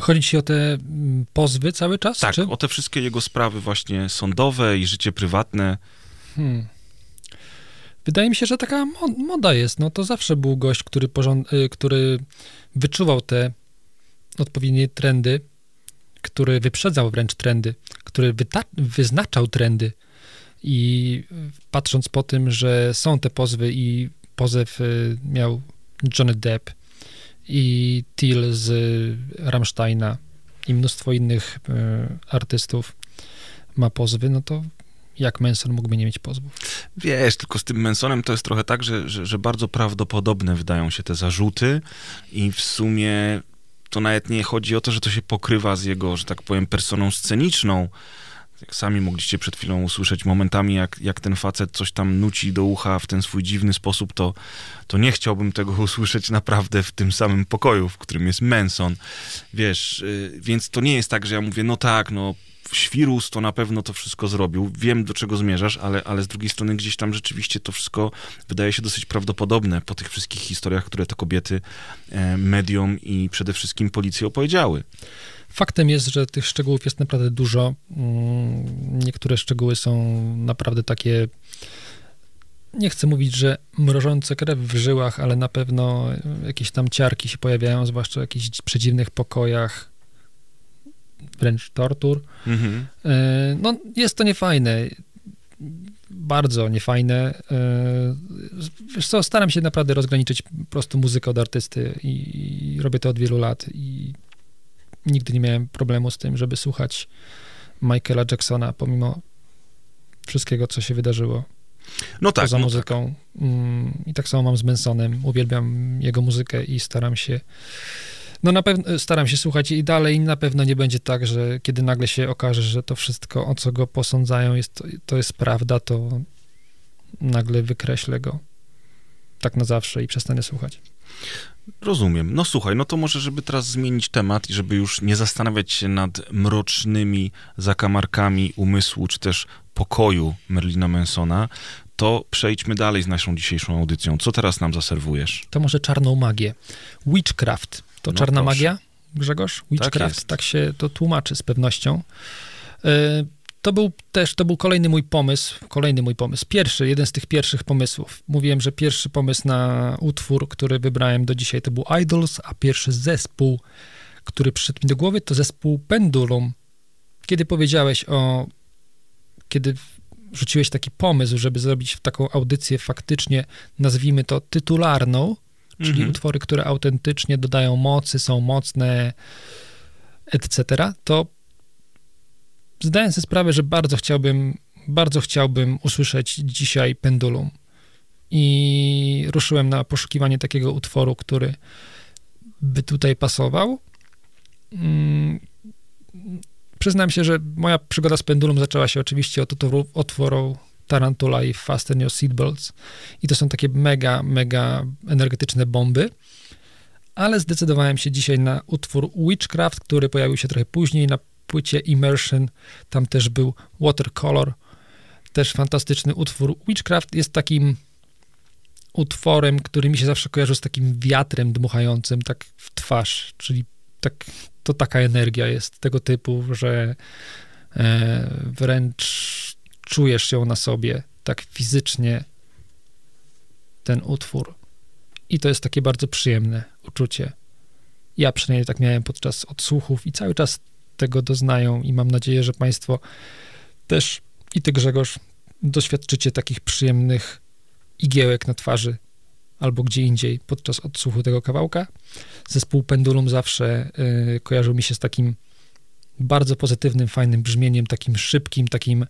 Chodzi ci o te mm, pozwy cały czas? Tak, czy? o te wszystkie jego sprawy właśnie sądowe i życie prywatne. Hmm. Wydaje mi się, że taka mo- moda jest. No to zawsze był gość, który, porząd- y, który wyczuwał te odpowiednie trendy, który wyprzedzał wręcz trendy, który wyta- wyznaczał trendy. I patrząc po tym, że są te pozwy i pozew y, miał Johnny Depp i Till z Rammsteina i mnóstwo innych y, artystów ma pozwy, no to jak Manson mógłby nie mieć pozwów? Wiesz, tylko z tym Mansonem to jest trochę tak, że, że, że bardzo prawdopodobne wydają się te zarzuty i w sumie to nawet nie chodzi o to, że to się pokrywa z jego, że tak powiem, personą sceniczną. Jak sami mogliście przed chwilą usłyszeć momentami, jak, jak ten facet coś tam nuci do ucha w ten swój dziwny sposób, to, to nie chciałbym tego [laughs] usłyszeć naprawdę w tym samym pokoju, w którym jest Manson. Wiesz, yy, więc to nie jest tak, że ja mówię, no tak, no Świrus to na pewno to wszystko zrobił. Wiem, do czego zmierzasz, ale, ale z drugiej strony gdzieś tam rzeczywiście to wszystko wydaje się dosyć prawdopodobne po tych wszystkich historiach, które te kobiety e, mediom i przede wszystkim policji opowiedziały. Faktem jest, że tych szczegółów jest naprawdę dużo. Mm, Niektóre szczegóły są naprawdę takie. Nie chcę mówić, że mrożące krew w żyłach, ale na pewno jakieś tam ciarki się pojawiają, zwłaszcza w jakichś przedziwnych pokojach, wręcz tortur. Mhm. E, No, jest to niefajne. Bardzo niefajne. E, Wiesz co, staram się naprawdę rozgraniczyć po prostu muzykę od artysty i, robię to od wielu lat i nigdy nie miałem problemu z tym, żeby słuchać Michaela Jacksona, pomimo wszystkiego, co się wydarzyło No tak, poza no tak. muzyką. Mm, I tak samo mam z Mansonem. Uwielbiam jego muzykę i staram się no na pewno staram się słuchać i dalej i na pewno nie będzie tak, że kiedy nagle się okaże, że to wszystko, o co go posądzają, jest, to jest prawda, to nagle wykreślę go tak na zawsze i przestanę słuchać. Rozumiem. No słuchaj, no to może, żeby teraz zmienić temat i żeby już nie zastanawiać się nad mrocznymi zakamarkami umysłu, czy też pokoju Merlina Mansona, to przejdźmy dalej z naszą dzisiejszą audycją. Co teraz nam zaserwujesz? To może czarną magię. Witchcraft. To No czarna proszę. magia, Grzegorz? Witchcraft, jest. tak, się to tłumaczy z pewnością. E, To był też, to był kolejny mój pomysł, kolejny mój pomysł, pierwszy, jeden z tych pierwszych pomysłów. Mówiłem, że pierwszy pomysł na utwór, który wybrałem do dzisiaj, to był Idols, a pierwszy zespół, który przyszedł mi do głowy, to zespół Pendulum. Kiedy powiedziałeś o, kiedy rzuciłeś taki pomysł, żeby zrobić taką audycję faktycznie, nazwijmy to tytularną, czyli Mhm. utwory, które autentycznie dodają mocy, są mocne, etc., to zdałem sobie sprawę, że bardzo chciałbym, bardzo chciałbym usłyszeć dzisiaj Pendulum. I ruszyłem na poszukiwanie takiego utworu, który by tutaj pasował. Mm, Przyznam się, że moja przygoda z Pendulum zaczęła się oczywiście od utworu, utworu Tarantula i Fasten Your Seatbelts. I to są takie mega, mega energetyczne bomby. Ale zdecydowałem się dzisiaj na utwór Witchcraft, który pojawił się trochę później na płycie Immersion. Tam też był Watercolor. Też fantastyczny utwór. Witchcraft jest takim utworem, który mi się zawsze kojarzył z takim wiatrem dmuchającym tak w twarz, czyli tak, to taka energia jest tego typu, że e, wręcz czujesz ją na sobie, tak fizycznie ten utwór. I to jest takie bardzo przyjemne uczucie. Ja przynajmniej tak miałem podczas odsłuchów i cały czas tego doznają i mam nadzieję, że Państwo też i Ty Grzegorz doświadczycie takich przyjemnych igiełek na twarzy albo gdzie indziej podczas odsłuchu tego kawałka. Zespół Pendulum zawsze y, kojarzył mi się z takim bardzo pozytywnym, fajnym brzmieniem, takim szybkim, takim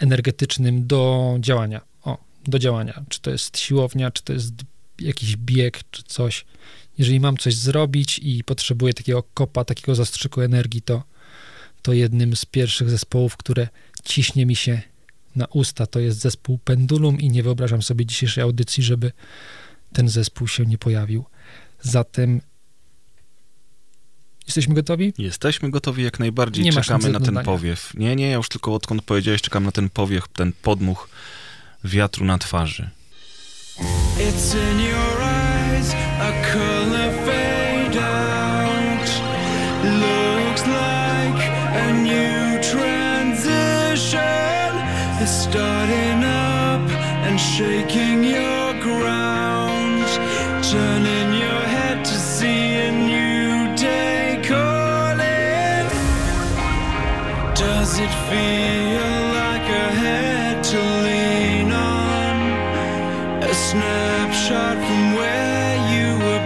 energetycznym do działania. O, do działania. Czy to jest siłownia, czy to jest jakiś bieg, czy coś. Jeżeli mam coś zrobić i potrzebuję takiego kopa, takiego zastrzyku energii, to, to jednym z pierwszych zespołów, które ciśnie mi się na usta, to jest zespół Pendulum i nie wyobrażam sobie dzisiejszej audycji, żeby ten zespół się nie pojawił. Zatem jesteśmy gotowi? Jesteśmy gotowi jak najbardziej, Nie czekamy na ten dodania. powiew. Nie, nie, ja już tylko odkąd powiedziałeś, czekam na ten powiew, ten podmuch wiatru na twarzy. It's in your eyes, a color fade out. Looks like a new transition is starting up and shaking your ground. It feel like a head to lean on? A snapshot from where you were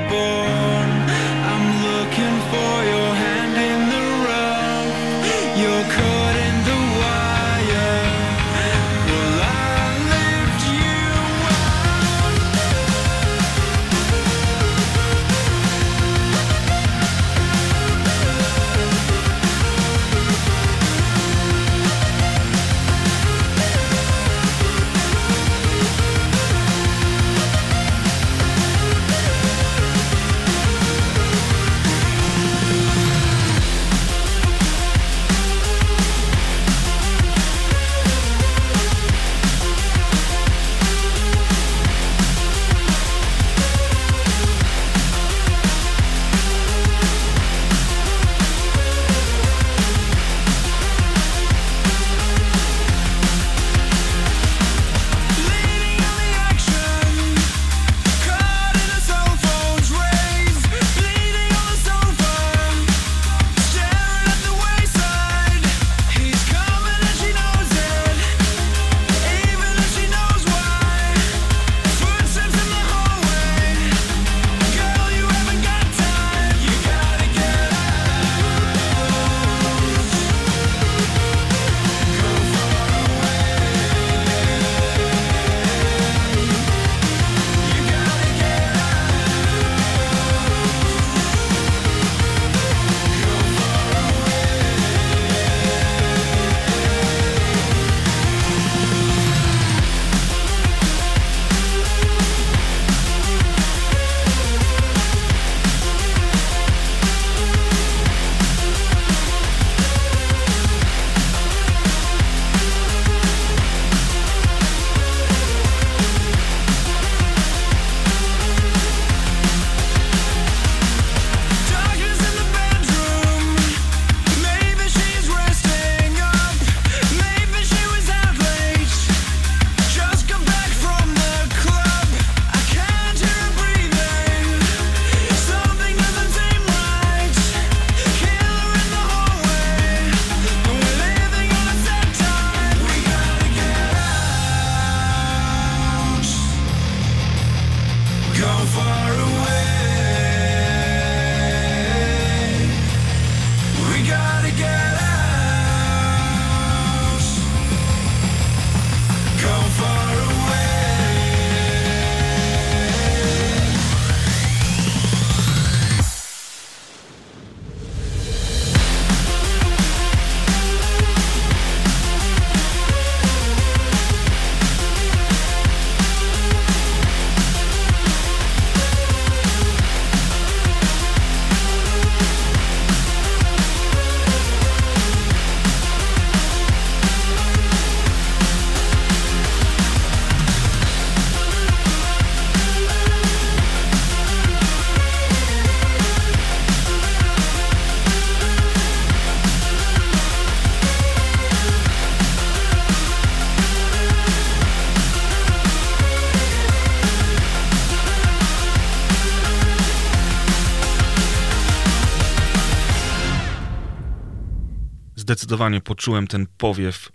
Zdecydowanie poczułem ten powiew,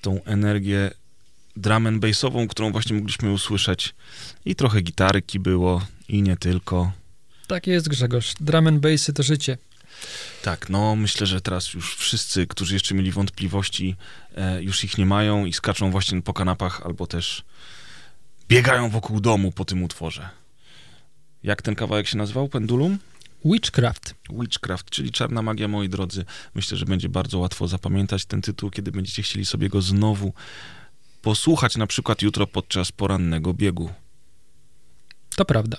tą energię drum and bassową, którą właśnie mogliśmy usłyszeć. I trochę gitarki było, i nie tylko. Tak jest, Grzegorz. Drum and bassy to życie. Tak, no myślę, że teraz już wszyscy, którzy jeszcze mieli wątpliwości, e, już ich nie mają i skaczą właśnie po kanapach albo też biegają wokół domu po tym utworze. Jak ten kawałek się nazywał? Pendulum? Witchcraft. Witchcraft, czyli czarna magia, moi drodzy. Myślę, że będzie bardzo łatwo zapamiętać ten tytuł, kiedy będziecie chcieli sobie go znowu posłuchać, na przykład jutro podczas porannego biegu. To prawda.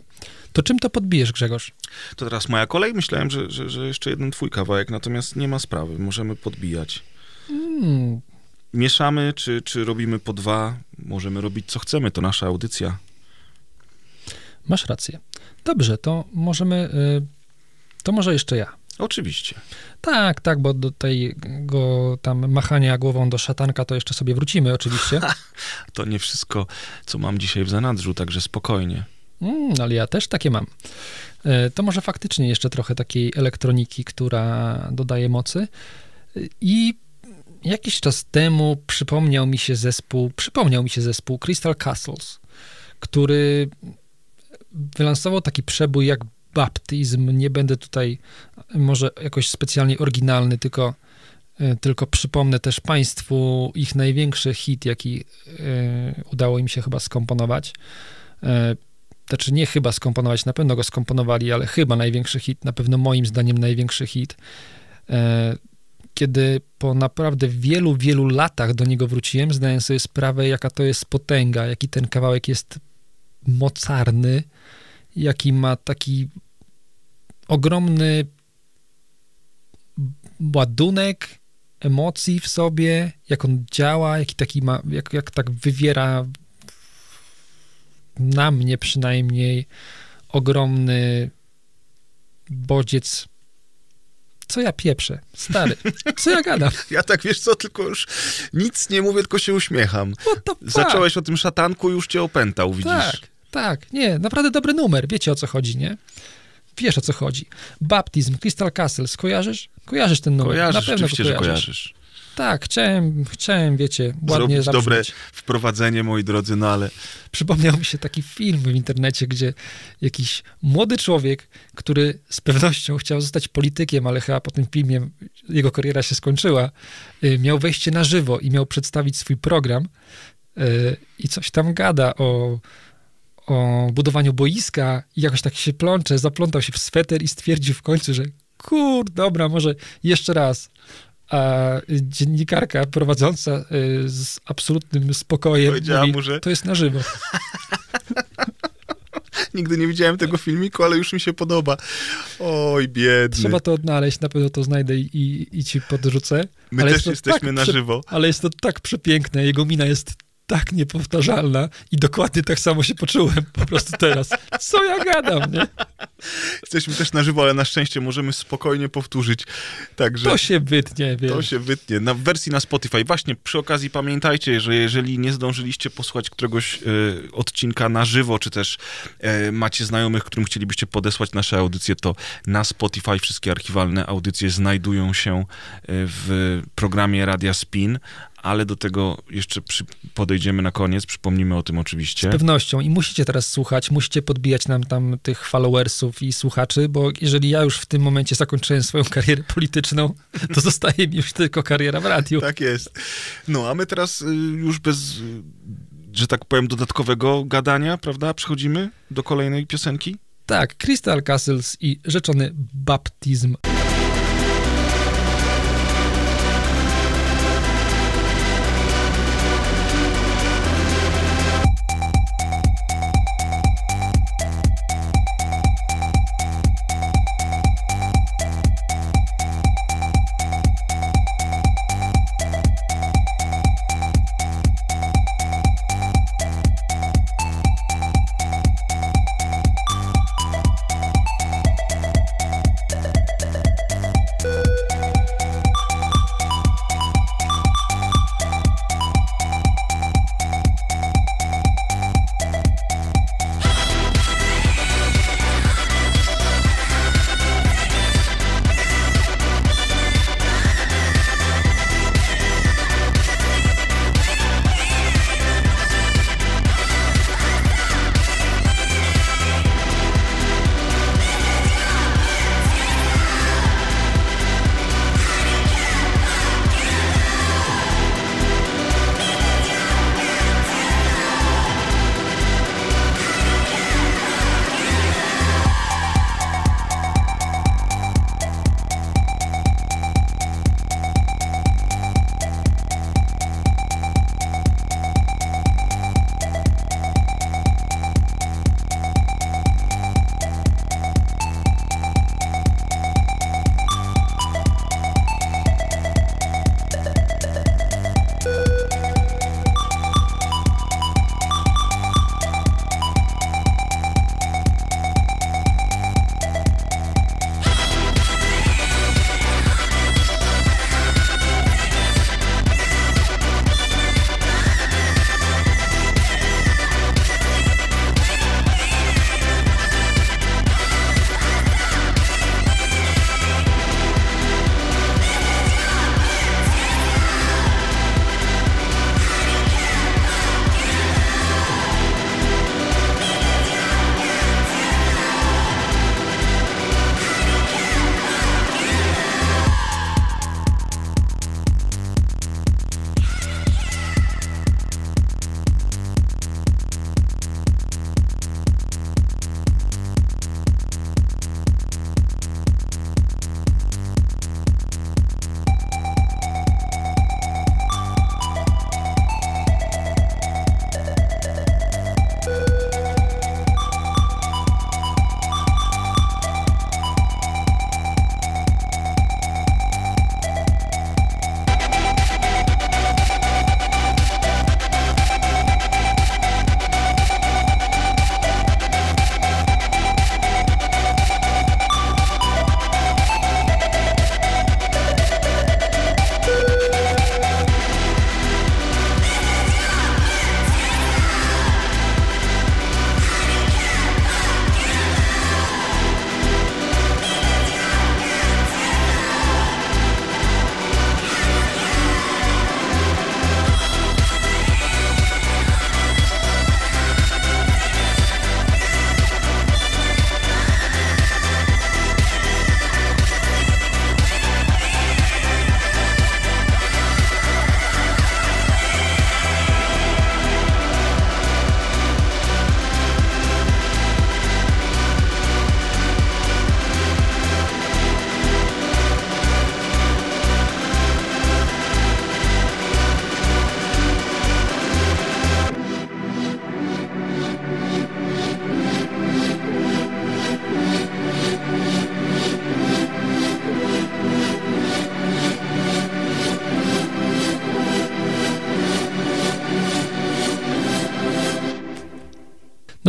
To czym to podbijesz, Grzegorz? To teraz moja kolej. Myślałem, że, że, że jeszcze jeden twój kawałek, natomiast nie ma sprawy. Możemy podbijać. Hmm, Mieszamy, czy, czy robimy po dwa? Możemy robić co chcemy, to nasza audycja. masz rację. Dobrze, to możemy, y, to może jeszcze ja. Oczywiście. Tak, tak, bo do tego tam machania głową do szatanka to jeszcze sobie wrócimy oczywiście. [laughs] To nie wszystko, co mam dzisiaj w zanadrzu, także spokojnie. Mm, ale ja też takie mam. E, To może faktycznie jeszcze trochę takiej elektroniki, która dodaje mocy. I jakiś czas temu przypomniał mi się zespół, przypomniał mi się zespół Crystal Castles, który wylansował taki przebój jak Baptizm. Nie będę tutaj może jakoś specjalnie oryginalny, tylko, e, tylko przypomnę też Państwu ich największy hit, jaki e, udało im się chyba skomponować. E, znaczy nie chyba skomponować, na pewno go skomponowali, ale chyba największy hit, na pewno moim zdaniem największy hit. Kiedy po naprawdę wielu, wielu latach do niego wróciłem, zdałem sobie sprawę, jaka to jest potęga, jaki ten kawałek jest mocarny, jaki ma taki ogromny ładunek emocji w sobie, jak on działa, jaki taki ma, jak, jak tak wywiera na mnie przynajmniej ogromny bodziec. Co ja pieprzę? Stary, co ja gadam? [laughs] Ja tak, wiesz co, tylko już nic nie mówię, tylko się uśmiecham. Zacząłeś o tym szatanku, już cię opętał, widzisz? Tak, tak, nie, naprawdę dobry numer, wiecie o co chodzi, nie? Wiesz o co chodzi. Baptizm, Crystal Castle, kojarzysz? Kojarzysz ten numer, Kojarzysz, na pewno oczywiście, go że kojarzysz. kojarzysz. Tak, chciałem, chciałem, wiecie, ładnie Zrobić dobre wprowadzenie, moi drodzy, no ale Przypomniał mi się taki film w internecie, gdzie jakiś młody człowiek, który z pewnością chciał zostać politykiem, ale chyba po tym filmie jego kariera się skończyła, y, miał wejście na żywo i miał przedstawić swój program y, i coś tam gada o, o budowaniu boiska i jakoś tak się plącze, zaplątał się w sweter i stwierdził w końcu, że kur, dobra, może jeszcze raz. A dziennikarka prowadząca y, z absolutnym spokojem Powiedziała mówi, mu, że- to jest na żywo. [laughs] nigdy nie widziałem tego filmiku, ale już mi się podoba. Oj, biedny. Trzeba to odnaleźć, na pewno to znajdę i, i, i ci podrzucę. My Ale też jest jesteśmy tak na żywo. Ale jest to tak przepiękne, jego mina jest tak niepowtarzalna i dokładnie tak samo się poczułem po prostu teraz. Co ja gadam, nie? Jesteśmy też na żywo, ale na szczęście możemy spokojnie powtórzyć. Także To się wytnie, to się wytnie. Na wersji na Spotify. Właśnie przy okazji pamiętajcie, że jeżeli nie zdążyliście posłuchać któregoś e, odcinka na żywo, czy też e, macie znajomych, którym chcielibyście podesłać nasze audycje, to na Spotify wszystkie archiwalne audycje znajdują się e, w programie Radia Spin, ale do tego jeszcze przy, podejdziemy na koniec, przypomnimy o tym oczywiście. Z pewnością i musicie teraz słuchać, musicie podbijać nam tam tych followersów i słuchaczy, bo jeżeli ja już w tym momencie zakończyłem swoją karierę polityczną, to [laughs] zostaje mi już tylko kariera w radiu. Tak jest. No, a my teraz y, już bez, y, że tak powiem, dodatkowego gadania, prawda? Przechodzimy do kolejnej piosenki. Tak, Crystal Castles i rzeczony baptizm.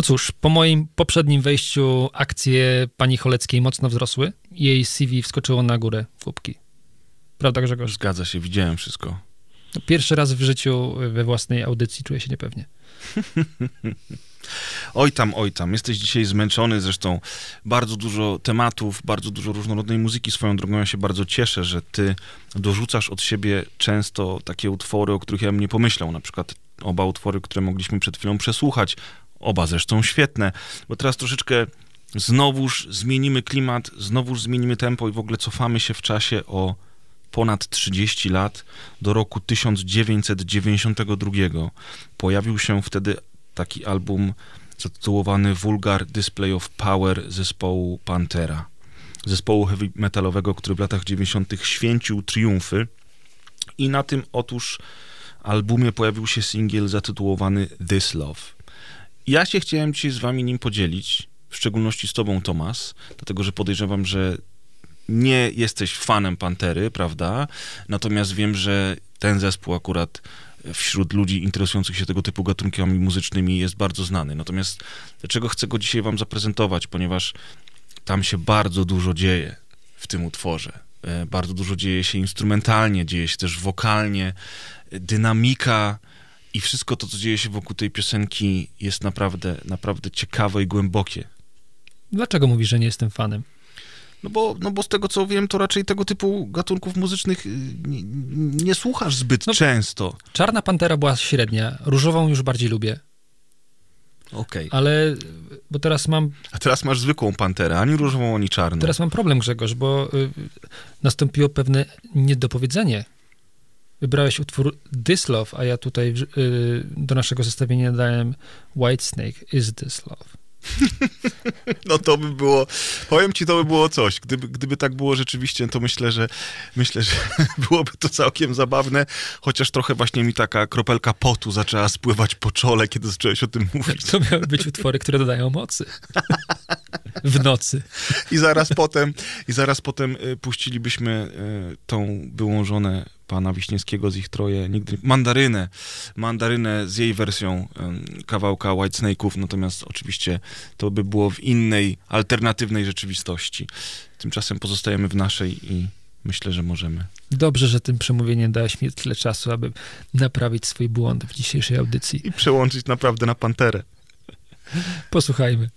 No cóż, po moim poprzednim wejściu akcje pani Choleckiej mocno wzrosły. Jej CV wskoczyło na górę w łupki. Prawda, Grzegorz? Zgadza się, widziałem wszystko. No, pierwszy raz w życiu we własnej audycji czuję się niepewnie. [laughs] Oj tam, oj tam. Jesteś dzisiaj zmęczony, zresztą bardzo dużo tematów, bardzo dużo różnorodnej muzyki. Swoją drogą ja się bardzo cieszę, że ty dorzucasz od siebie często takie utwory, o których ja bym nie pomyślał. Na przykład oba utwory, które mogliśmy przed chwilą przesłuchać. Oba zresztą świetne, bo teraz troszeczkę znowuż zmienimy klimat, znowuż zmienimy tempo i w ogóle cofamy się w czasie o ponad 30 lat do roku 1992. Pojawił się wtedy taki album zatytułowany Vulgar Display of Power zespołu Pantera. Zespołu heavy metalowego, który w latach 90. święcił triumfy. I na tym otóż albumie pojawił się singiel zatytułowany This Love. Ja się chciałem dzisiaj z wami nim podzielić, w szczególności z tobą, Tomas, dlatego że podejrzewam, że nie jesteś fanem Pantery, prawda? Natomiast wiem, że ten zespół akurat wśród ludzi interesujących się tego typu gatunkami muzycznymi jest bardzo znany. Natomiast dlaczego chcę go dzisiaj wam zaprezentować? Ponieważ tam się bardzo dużo dzieje w tym utworze. E, bardzo dużo dzieje się instrumentalnie, dzieje się też wokalnie. Dynamika i wszystko to, co dzieje się wokół tej piosenki jest naprawdę, naprawdę ciekawe i głębokie. Dlaczego mówisz, że nie jestem fanem? No bo, no bo z tego co wiem, to raczej tego typu gatunków muzycznych y, nie, nie słuchasz zbyt No, często. Czarna Pantera była średnia, różową już bardziej lubię, Okej. ale bo teraz mam, A teraz masz zwykłą panterę, ani różową, ani czarną. teraz mam problem, Grzegorz, bo y, nastąpiło pewne niedopowiedzenie. Wybrałeś utwór This Love, a ja tutaj y, do naszego zestawienia dałem White Snake is This Love. [laughs] No to by było, powiem ci, to by było coś. Gdyby, gdyby tak było rzeczywiście, to myślę, że myślę, że [laughs] byłoby to całkiem zabawne, chociaż trochę właśnie mi taka kropelka potu zaczęła spływać po czole, kiedy zacząłeś o tym mówić. To miały być utwory, które dodają mocy. W nocy. I zaraz potem, i zaraz potem y, puścilibyśmy y, tą byłą żonę pana Wiśniewskiego z ich troje, nigdy, mandarynę, mandarynę z jej wersją kawałka Whitesnake'ów, natomiast oczywiście to by było w innej, alternatywnej rzeczywistości. Tymczasem pozostajemy w naszej i myślę, że możemy. Dobrze, że tym przemówieniem dałeś mi tyle czasu, aby naprawić swój błąd w dzisiejszej audycji. I przełączyć naprawdę na panterę. Posłuchajmy.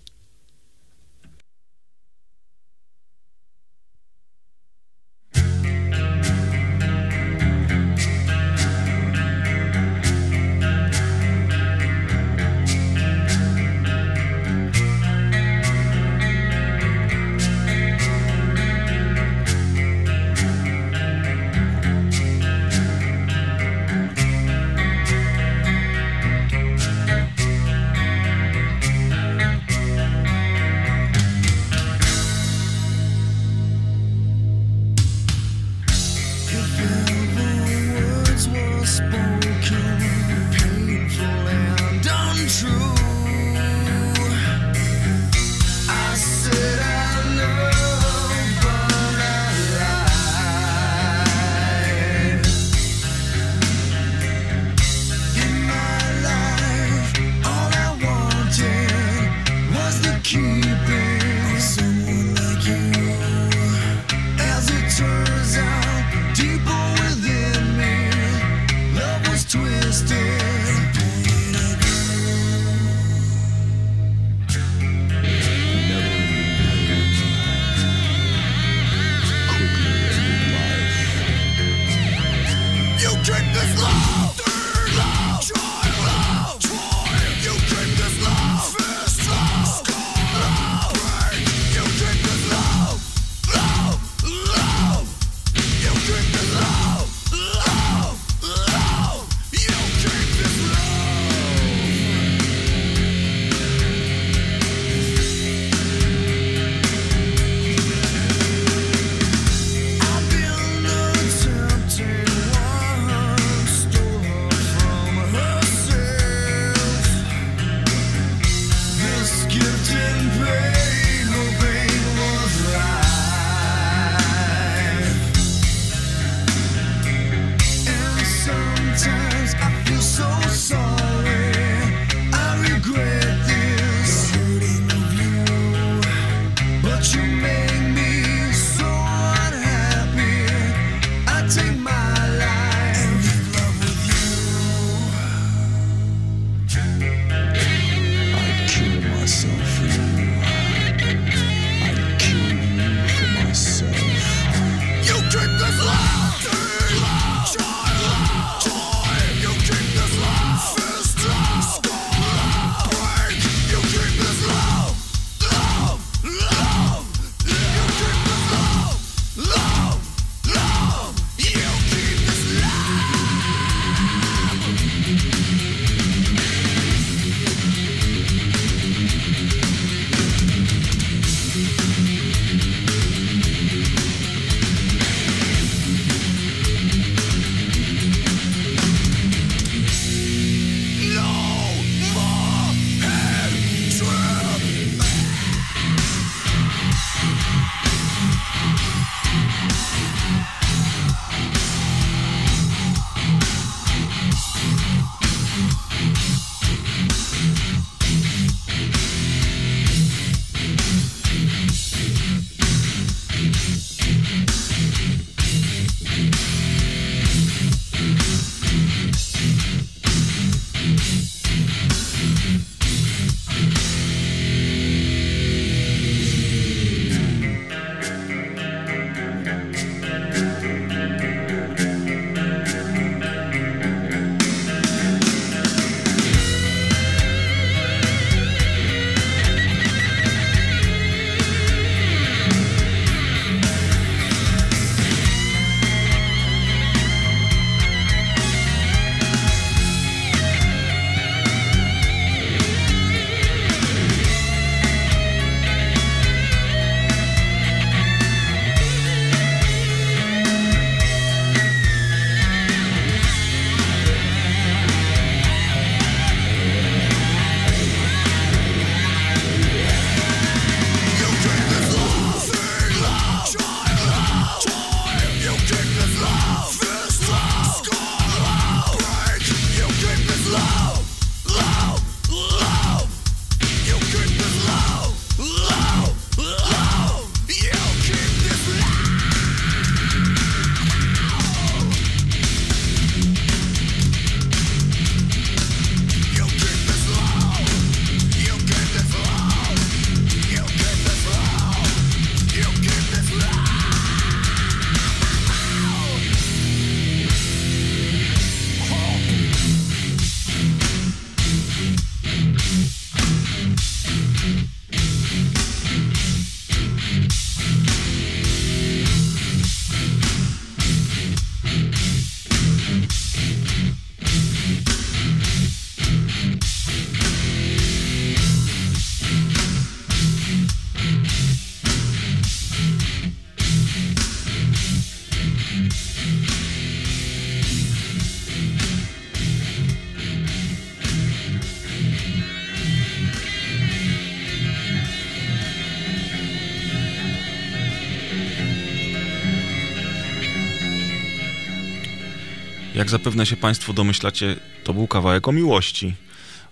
Zapewne się Państwo domyślacie, to był kawałek o miłości.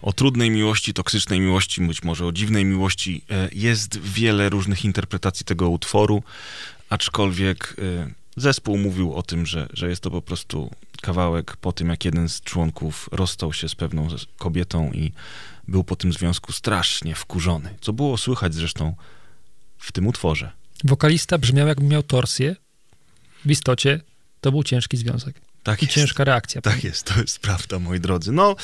O trudnej miłości, toksycznej miłości, być może o dziwnej miłości. E, Jest wiele różnych interpretacji tego utworu, aczkolwiek e, zespół mówił o tym, że, że jest to po prostu kawałek po tym, jak jeden z członków rozstał się z pewną kobietą i był po tym związku strasznie wkurzony. Co było słychać zresztą w tym utworze. Wokalista brzmiał jakby miał torsję. W istocie to był ciężki związek. Tak I jest. ciężka reakcja. Tak jest, to jest prawda, moi drodzy. No,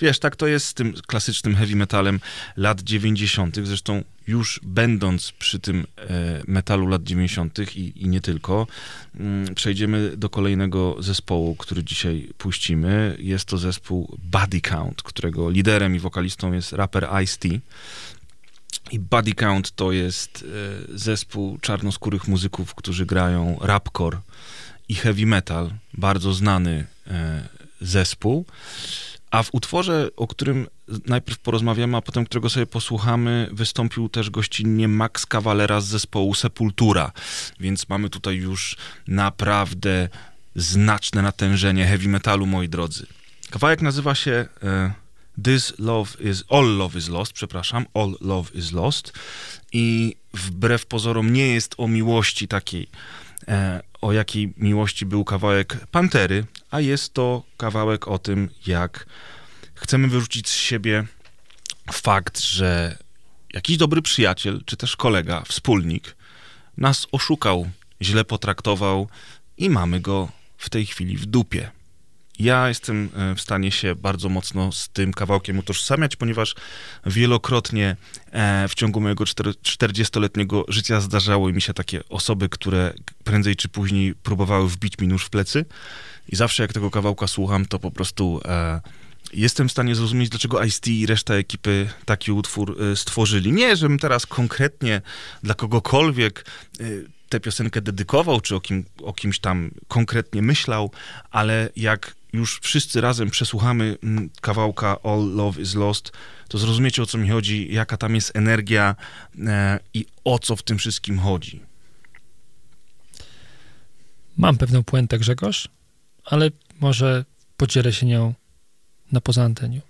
wiesz, tak to jest z tym klasycznym heavy metalem lat 90. Zresztą już będąc przy tym e, metalu lat 90. I, i nie tylko, mm, przejdziemy do kolejnego zespołu, który dzisiaj puścimy. Jest to zespół Body Count, którego liderem i wokalistą jest raper Ice-T. I Body Count to jest e, zespół czarnoskórych muzyków, którzy grają rapcore i heavy metal, bardzo znany e, zespół. A w utworze, o którym najpierw porozmawiamy, a potem którego sobie posłuchamy, wystąpił też gościnnie Max Cavalera z zespołu Sepultura. Więc mamy tutaj już naprawdę znaczne natężenie heavy metalu, moi drodzy. Kawałek nazywa się e, This Love is All Love is Lost, przepraszam, All Love is Lost. I wbrew pozorom nie jest o miłości takiej, e, o jakiej miłości był kawałek Pantery, a jest to kawałek o tym, jak chcemy wyrzucić z siebie fakt, że jakiś dobry przyjaciel, czy też kolega, wspólnik nas oszukał, źle potraktował i mamy go w tej chwili w dupie. Ja jestem e, w stanie się bardzo mocno z tym kawałkiem utożsamiać, ponieważ wielokrotnie e, w ciągu mojego czter- 40-letniego życia zdarzały mi się takie osoby, które prędzej czy później próbowały wbić mi nóż w plecy i zawsze jak tego kawałka słucham, to po prostu e, jestem w stanie zrozumieć, dlaczego Ice-T i reszta ekipy taki utwór stworzyli. Nie, żebym teraz konkretnie dla kogokolwiek tę piosenkę dedykował, czy o, kim, o kimś tam konkretnie myślał, ale jak już wszyscy razem przesłuchamy mm, kawałka All Love is Lost, to zrozumiecie o co mi chodzi, jaka tam jest energia e, i o co w tym wszystkim chodzi. Mam pewną puentę, Grzegorz, ale może podzielę się nią na poza anteniu.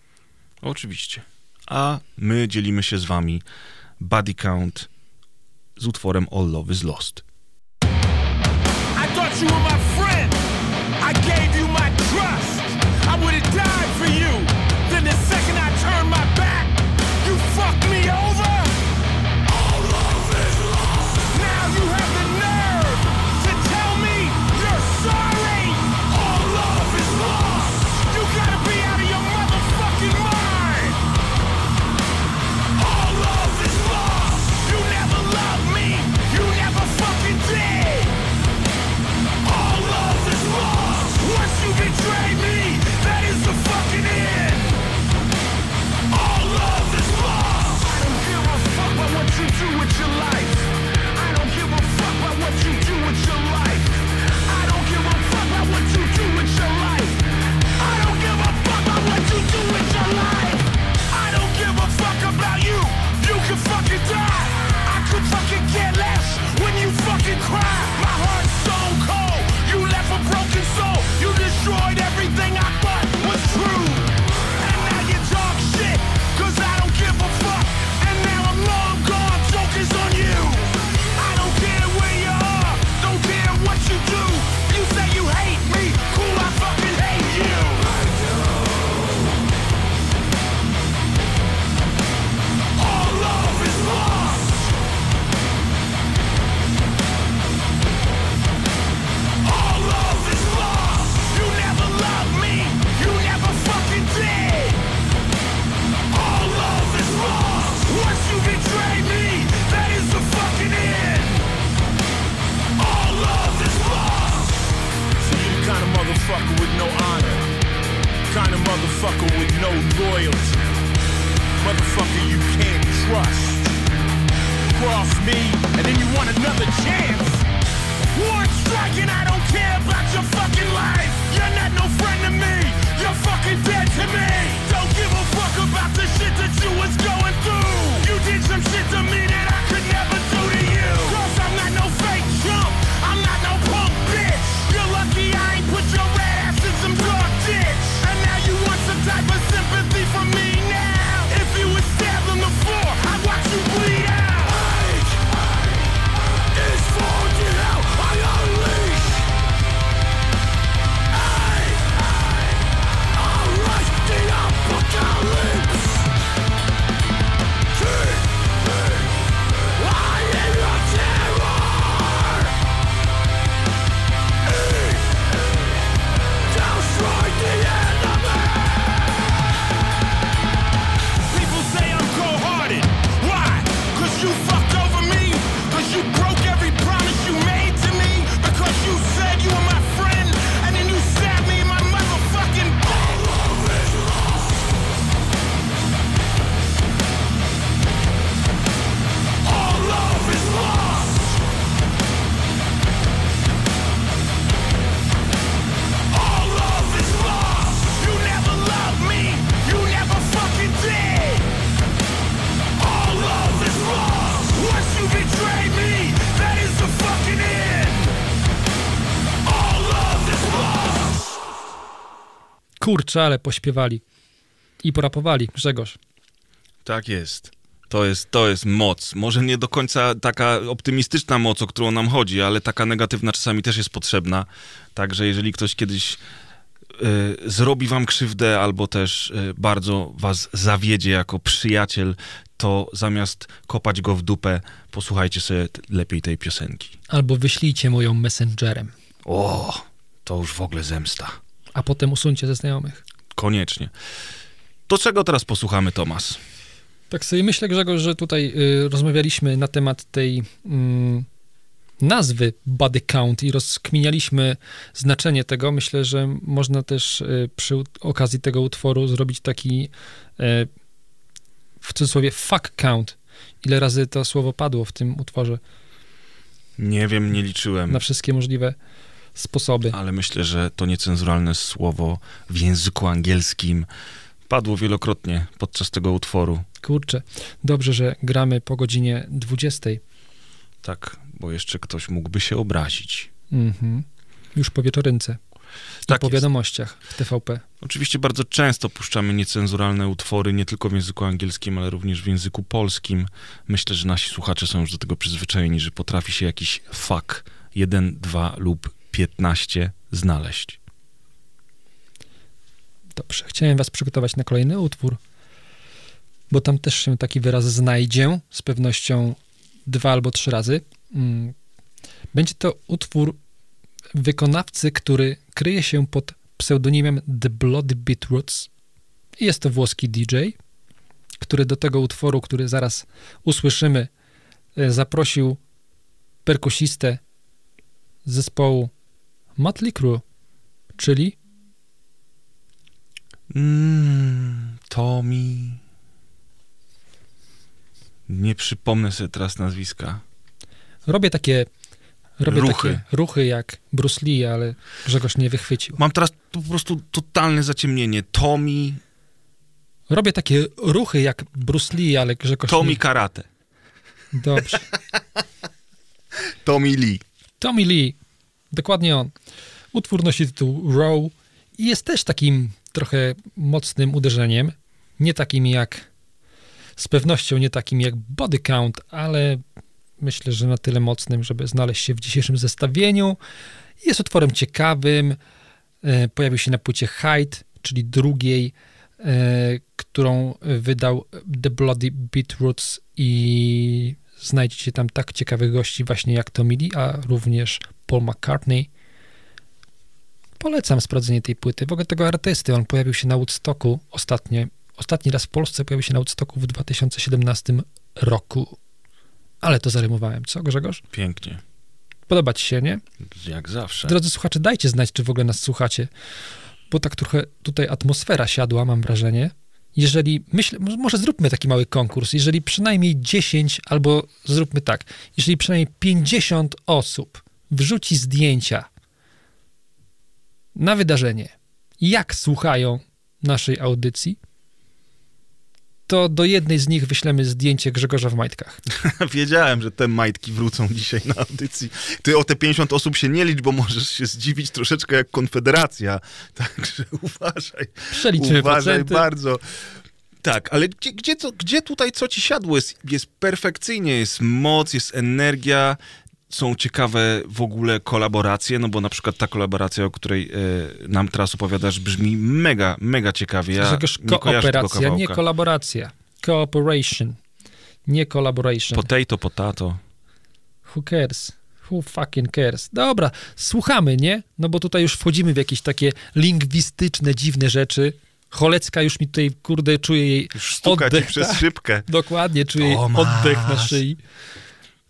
Oczywiście. A my dzielimy się z wami Body Count z utworem All Love is Lost. I thought you were my destroyed motherfucker with no honor. Kind of motherfucker with no loyalty. Motherfucker you can't trust. Cross me, and then you want another chance. One strike and I don't care about your fucking life. You're not no friend to me. You're fucking dead to me. Don't give a fuck about the shit that you was going through. You did some shit to me Kurczę, ale pośpiewali. I porapowali, Grzegorz. Tak jest. To jest, to jest moc. Może nie do końca taka optymistyczna moc, o którą nam chodzi, ale taka negatywna czasami też jest potrzebna. Także jeżeli ktoś kiedyś y, zrobi wam krzywdę albo też y, bardzo was zawiedzie jako przyjaciel, to zamiast kopać go w dupę, posłuchajcie sobie lepiej tej piosenki. Albo wyślijcie moją messengerem, O, to już w ogóle zemsta. A potem usuńcie ze znajomych. Koniecznie. To czego teraz posłuchamy, Tomas? Tak sobie myślę, Grzegorz, że tutaj y, rozmawialiśmy na temat tej mm, nazwy body count i rozkminialiśmy znaczenie tego. Myślę, że można też y, przy okazji tego utworu zrobić taki y, w cudzysłowie fuck count. Ile razy to słowo padło w tym utworze Nie wiem, nie liczyłem. na wszystkie możliwe sposoby. ale myślę, że to niecenzuralne słowo w języku angielskim padło wielokrotnie podczas tego utworu. Kurczę, dobrze, że gramy po godzinie 20. Tak, bo jeszcze ktoś mógłby się obrazić. Mhm. Już po wieczorynce. Tak I po jest. wiadomościach w TVP. Oczywiście bardzo często puszczamy niecenzuralne utwory, nie tylko w języku angielskim, ale również w języku polskim. Myślę, że nasi słuchacze są już do tego przyzwyczajeni, że potrafi się jakiś fuck 1, 2 lub 15 znaleźć. Dobrze, chciałem was przygotować na kolejny utwór, bo tam też się taki wyraz znajdzie, z pewnością dwa albo trzy razy. Mm. Będzie to utwór wykonawcy, który kryje się pod pseudonimem The Bloody Beetroots. Jest to włoski DJ, który do tego utworu, który zaraz usłyszymy, e, zaprosił perkusistę zespołu Motley Crue, czyli Tommy. Nie przypomnę sobie teraz nazwiska. Robię takie robię Ruchy. takie ruchy jak Bruce Lee, ale Grzegorz nie wychwycił. Mam teraz po prostu totalne zaciemnienie. Tommy, Robię takie ruchy jak Bruce Lee, ale Grzegorz Tommy nie... Karate. Dobrze. [laughs] Tommy Lee. Tommy Lee, dokładnie on. Utwór nosi tytuł Row i jest też takim trochę mocnym uderzeniem. Nie takim jak, z pewnością nie takim jak Body Count, ale myślę, że na tyle mocnym, żeby znaleźć się w dzisiejszym zestawieniu. Jest utworem ciekawym. E, Pojawił się na płycie Hide, czyli drugiej, e, którą wydał The Bloody Beetroots i znajdziecie tam tak ciekawych gości właśnie jak Tommy Lee, a również Paul McCartney. Polecam sprawdzenie tej płyty. W ogóle tego artysty, on pojawił się na Woodstocku ostatnio. Ostatni raz w Polsce pojawił się na Woodstocku w 2017 roku. Ale to zarymowałem. Co, Grzegorz? Pięknie. Podoba ci się, nie? Jak zawsze. Drodzy słuchacze, dajcie znać, czy w ogóle nas słuchacie, bo tak trochę tutaj atmosfera siadła, mam wrażenie. Jeżeli, myślę, mo- może zróbmy taki mały konkurs, jeżeli przynajmniej 10, albo zróbmy tak, jeżeli przynajmniej 50 osób wrzuci zdjęcia na wydarzenie, jak słuchają naszej audycji, to do jednej z nich wyślemy zdjęcie Grzegorza w majtkach. [laughs] Wiedziałem, że te majtki wrócą dzisiaj na audycji. Ty o te 50 osób się nie licz, bo możesz się zdziwić troszeczkę jak Konfederacja. Także [laughs] uważaj. Przeliczymy uważaj procenty. bardzo. Tak, ale gdzie, gdzie, co, gdzie tutaj co ci siadło? Jest, jest perfekcyjnie, jest moc, jest energia, są ciekawe w ogóle kolaboracje, no bo na przykład ta kolaboracja, o której e, nam teraz opowiadasz, brzmi mega, mega ciekawie. Ja kojarzę tego kooperacja, nie kolaboracja. Cooperation, nie collaboration. Potato, potato. Who cares? Who fucking cares? Dobra, słuchamy, nie? No bo tutaj już wchodzimy w jakieś takie lingwistyczne, dziwne rzeczy. Cholecka już mi tutaj, kurde, czuje jej Już oddech. ci przez tak, szybkę. [laughs] dokładnie, czuję jej Tomasz. oddech na szyi.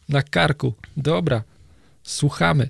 Na karku. Dobra, słuchamy.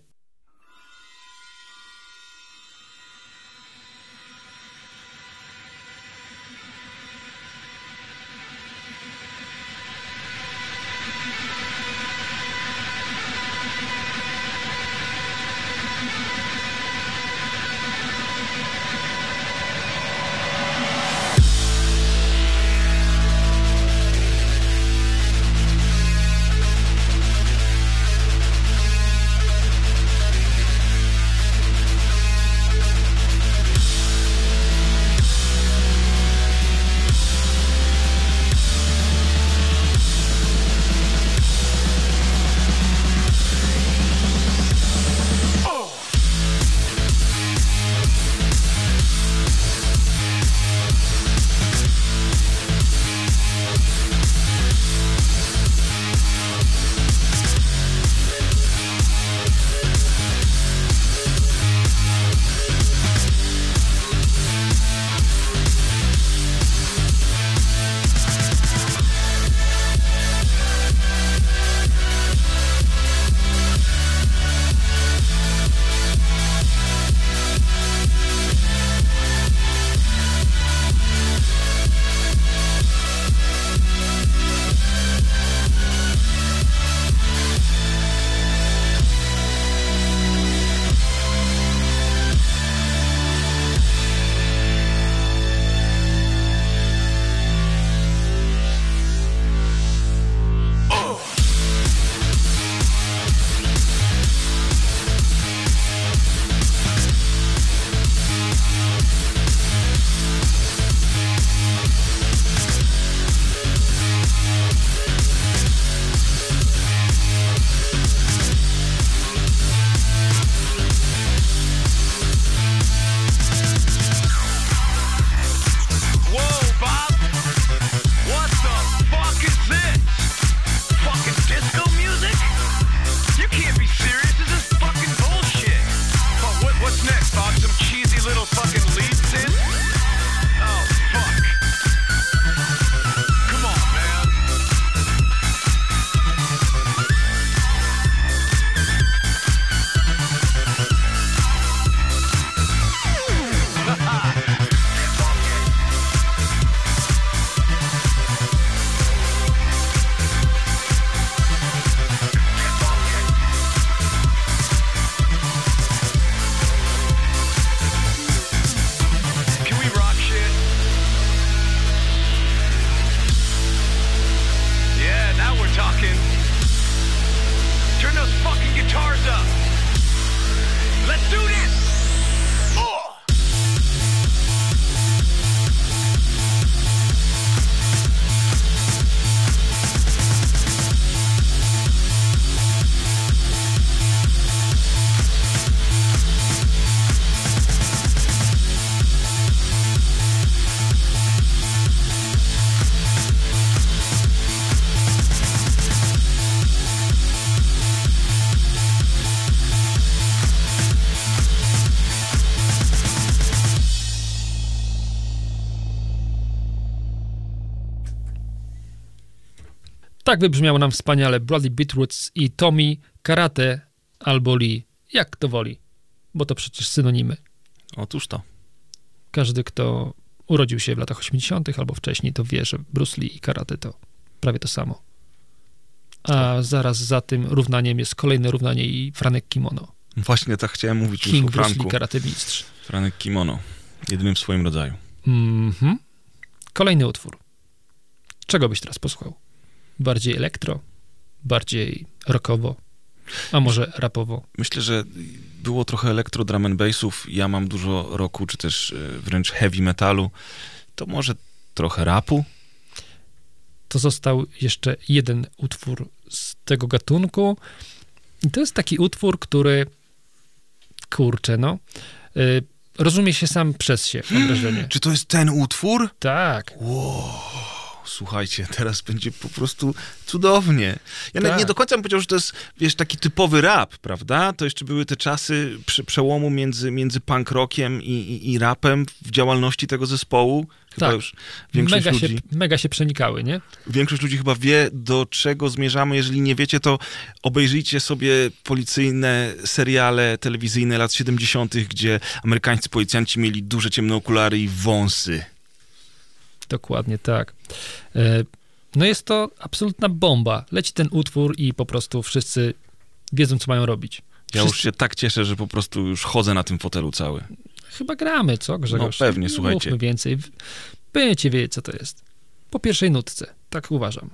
Tak wybrzmiało nam wspaniale Bloody Beetroots i Tommy Karate albo Lee, jak to woli, bo to przecież synonimy. Otóż to. Każdy, kto urodził się w latach 80. albo wcześniej, to wie, że Bruce Lee i karate to prawie to samo. A zaraz za tym równaniem jest kolejne równanie i Franek Kimono. Właśnie tak chciałem mówić już King o Bruce Lee, Franku. karate mistrz. Franek Kimono. Jedynym w swoim rodzaju. Mhm. Kolejny utwór. Czego byś teraz posłuchał? Bardziej elektro? Bardziej rockowo? A może rapowo? Myślę, że było trochę elektro drum and bassów. Ja mam dużo rocku, czy też e, wręcz heavy metalu. To może trochę rapu? To został jeszcze jeden utwór z tego gatunku. I to jest taki utwór, który kurczę, no. y, rozumie się sam przez się, mam [gasps] wrażenie. Czy to jest ten utwór? Tak. Słuchajcie, [laughs] teraz będzie po prostu cudownie. Ja Tak. nie do końca bym powiedział, że to jest, wiesz, taki typowy rap, prawda? To jeszcze były te czasy prze, przełomu między, między punk rockiem i, i, i rapem w działalności tego zespołu. Chyba Tak. już większość Mega ludzi, się, mega się przenikały, nie? większość ludzi chyba wie, do czego zmierzamy. Jeżeli nie wiecie, to obejrzyjcie sobie policyjne seriale telewizyjne lat 70., gdzie amerykańscy policjanci mieli duże ciemne okulary i wąsy. Dokładnie tak. E, No jest to absolutna bomba. Leci ten utwór i po prostu wszyscy wiedzą, co mają robić. Ja już się tak cieszę, że po prostu już chodzę na tym fotelu cały. Chyba gramy, co Grzegorz? No pewnie, Nie słuchajcie. Mówmy więcej. Będziecie wiedzieć, co to jest. Po pierwszej nutce. Tak uważam.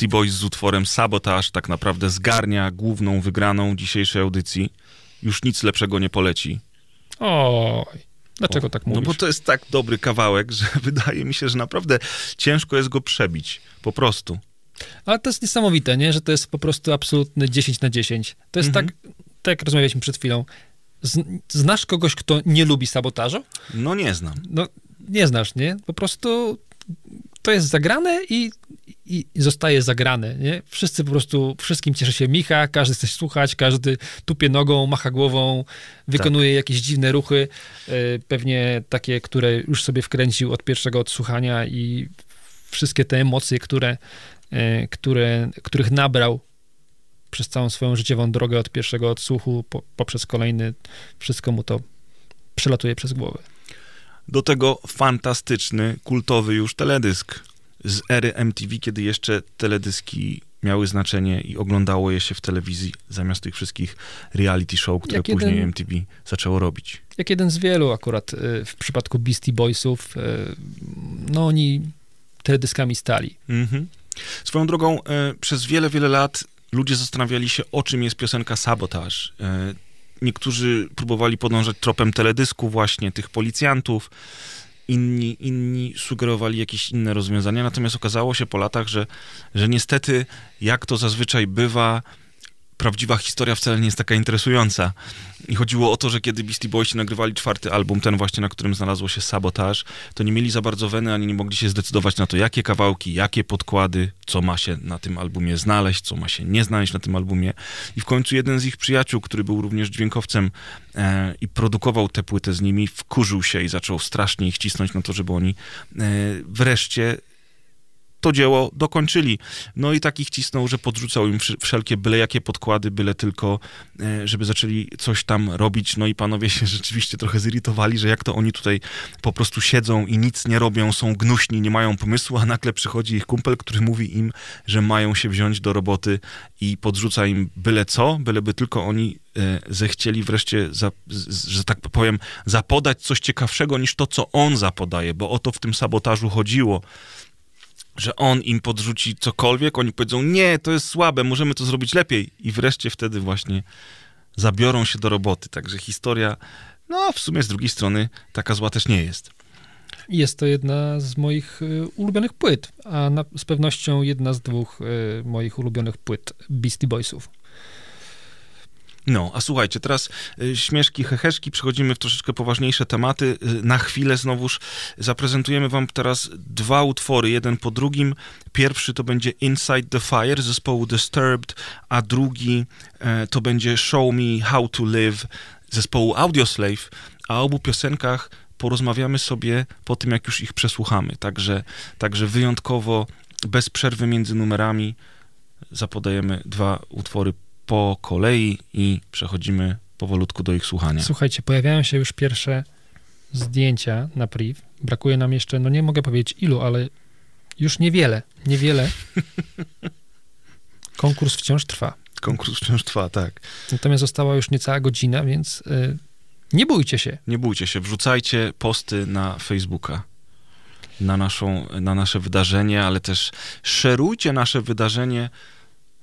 Beastie Boys z utworem Sabotage tak naprawdę zgarnia główną wygraną dzisiejszej audycji. Już nic lepszego nie poleci. Oj, dlaczego tak mówisz? No bo to jest tak dobry kawałek, [laughs] że wydaje mi się, że naprawdę ciężko jest go przebić. Po prostu. Ale to jest niesamowite, nie? Że to jest po prostu absolutny 10 na 10. To jest Mhm. tak, tak jak rozmawialiśmy przed chwilą. Znasz kogoś, kto nie lubi sabotażu? No nie znam. No, nie znasz, nie? Po prostu to jest zagrane i, i, zostaje zagrane, nie? Wszyscy po prostu, wszystkim cieszy się Micha, każdy chce słuchać, każdy tupie nogą, macha głową, wykonuje jakieś dziwne ruchy, e, pewnie takie, które już sobie wkręcił od pierwszego odsłuchania i wszystkie te emocje, które, e, które, których nabrał przez całą swoją życiową drogę od pierwszego odsłuchu po, poprzez kolejny, wszystko mu to przelatuje przez głowę. Do tego fantastyczny, kultowy już teledysk z ery MTV, kiedy jeszcze teledyski miały znaczenie i oglądało je się w telewizji zamiast tych wszystkich reality show, które Jak później jeden- MTV zaczęło robić. jak jeden z wielu akurat y, w przypadku Beastie Boysów, y, no oni teledyskami stali. Mhm. Swoją drogą, e, przez wiele, wiele lat ludzie zastanawiali się, o czym jest piosenka Sabotage. Niektórzy próbowali podążać tropem teledysku właśnie, tych policjantów, inni, inni sugerowali jakieś inne rozwiązania, natomiast okazało się po latach, że, że niestety, jak to zazwyczaj bywa, prawdziwa historia wcale nie jest taka interesująca. I chodziło o to, że kiedy Beastie Boysi nagrywali czwarty album, ten właśnie, na którym znalazło się Sabotage, to nie mieli za bardzo weny, ani nie mogli się zdecydować na to, jakie kawałki, jakie podkłady, co ma się na tym albumie znaleźć, co ma się nie znaleźć na tym albumie. I w końcu jeden z ich przyjaciół, który był również dźwiękowcem e, i produkował tę płytę z nimi, wkurzył się i zaczął strasznie ich cisnąć na to, żeby oni e, wreszcie to dzieło dokończyli. No i takich cisnął, że podrzucał im wsz- wszelkie byle jakie podkłady, byle tylko, e, żeby zaczęli coś tam robić. No i panowie się [laughs] rzeczywiście trochę zirytowali, że jak to oni tutaj po prostu siedzą i nic nie robią, są gnuśni, nie mają pomysłu, a nagle przychodzi ich kumpel, który mówi im, że mają się wziąć do roboty i podrzuca im byle co, byleby tylko oni e, zechcieli wreszcie, za, że tak powiem, zapodać coś ciekawszego niż to, co on zapodaje, bo o to w tym sabotażu chodziło że on im podrzuci cokolwiek, oni powiedzą, nie, to jest słabe, możemy to zrobić lepiej. I wreszcie wtedy właśnie zabiorą się do roboty. Także historia, no w sumie z drugiej strony taka zła też nie jest. Jest to jedna z moich y, ulubionych płyt, a na, z pewnością jedna z dwóch y, moich ulubionych płyt Beastie Boysów. No, a słuchajcie, teraz y, śmieszki, heheszki, przechodzimy w troszeczkę poważniejsze tematy. Y, na chwilę znowuż zaprezentujemy wam teraz dwa utwory, jeden po drugim. Pierwszy to będzie Inside the Fire zespołu Disturbed, a drugi e, to będzie Show Me How to Live zespołu Audioslave, a o obu piosenkach porozmawiamy sobie po tym, jak już ich przesłuchamy. Także, także wyjątkowo, bez przerwy między numerami zapodajemy dwa utwory po kolei i przechodzimy powolutku do ich słuchania. Słuchajcie, pojawiają się już pierwsze zdjęcia na priv. Brakuje nam jeszcze, no nie mogę powiedzieć ilu, ale już niewiele, niewiele. [laughs] Konkurs wciąż trwa. Konkurs wciąż trwa, tak. Natomiast została już niecała godzina, więc y, nie bójcie się. Nie bójcie się, wrzucajcie posty na Facebooka. Na, naszą, na nasze wydarzenie, ale też szerujcie nasze wydarzenie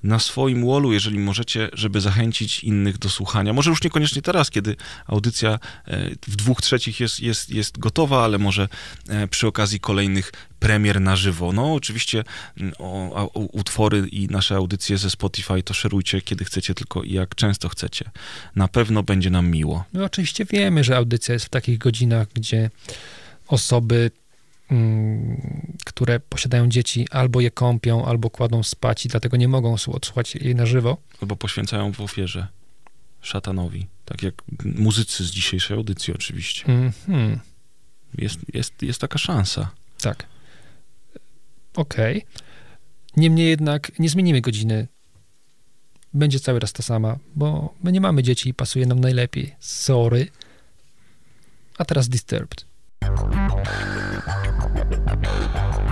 na swoim wallu, jeżeli możecie, żeby zachęcić innych do słuchania. Może już niekoniecznie teraz, kiedy audycja e, w dwóch trzecich jest, jest, jest gotowa, ale może e, przy okazji kolejnych premier na żywo. No oczywiście mm, o, o, utwory i nasze audycje ze Spotify to szerujcie, kiedy chcecie, tylko i jak często chcecie. Na pewno będzie nam miło. My oczywiście wiemy, że audycja jest w takich godzinach, gdzie osoby, które posiadają dzieci, albo je kąpią, albo kładą spać i dlatego nie mogą słu- odsłuchać jej na żywo. albo poświęcają w ofierze szatanowi. Tak jak muzycy z dzisiejszej audycji oczywiście. Mhm, Jest, jest, jest taka szansa. tak. Okej. Niemniej jednak nie zmienimy godziny. Będzie cały raz ta sama, bo my nie mamy dzieci i pasuje nam najlepiej. Sorry. A teraz Disturbed. Thank you.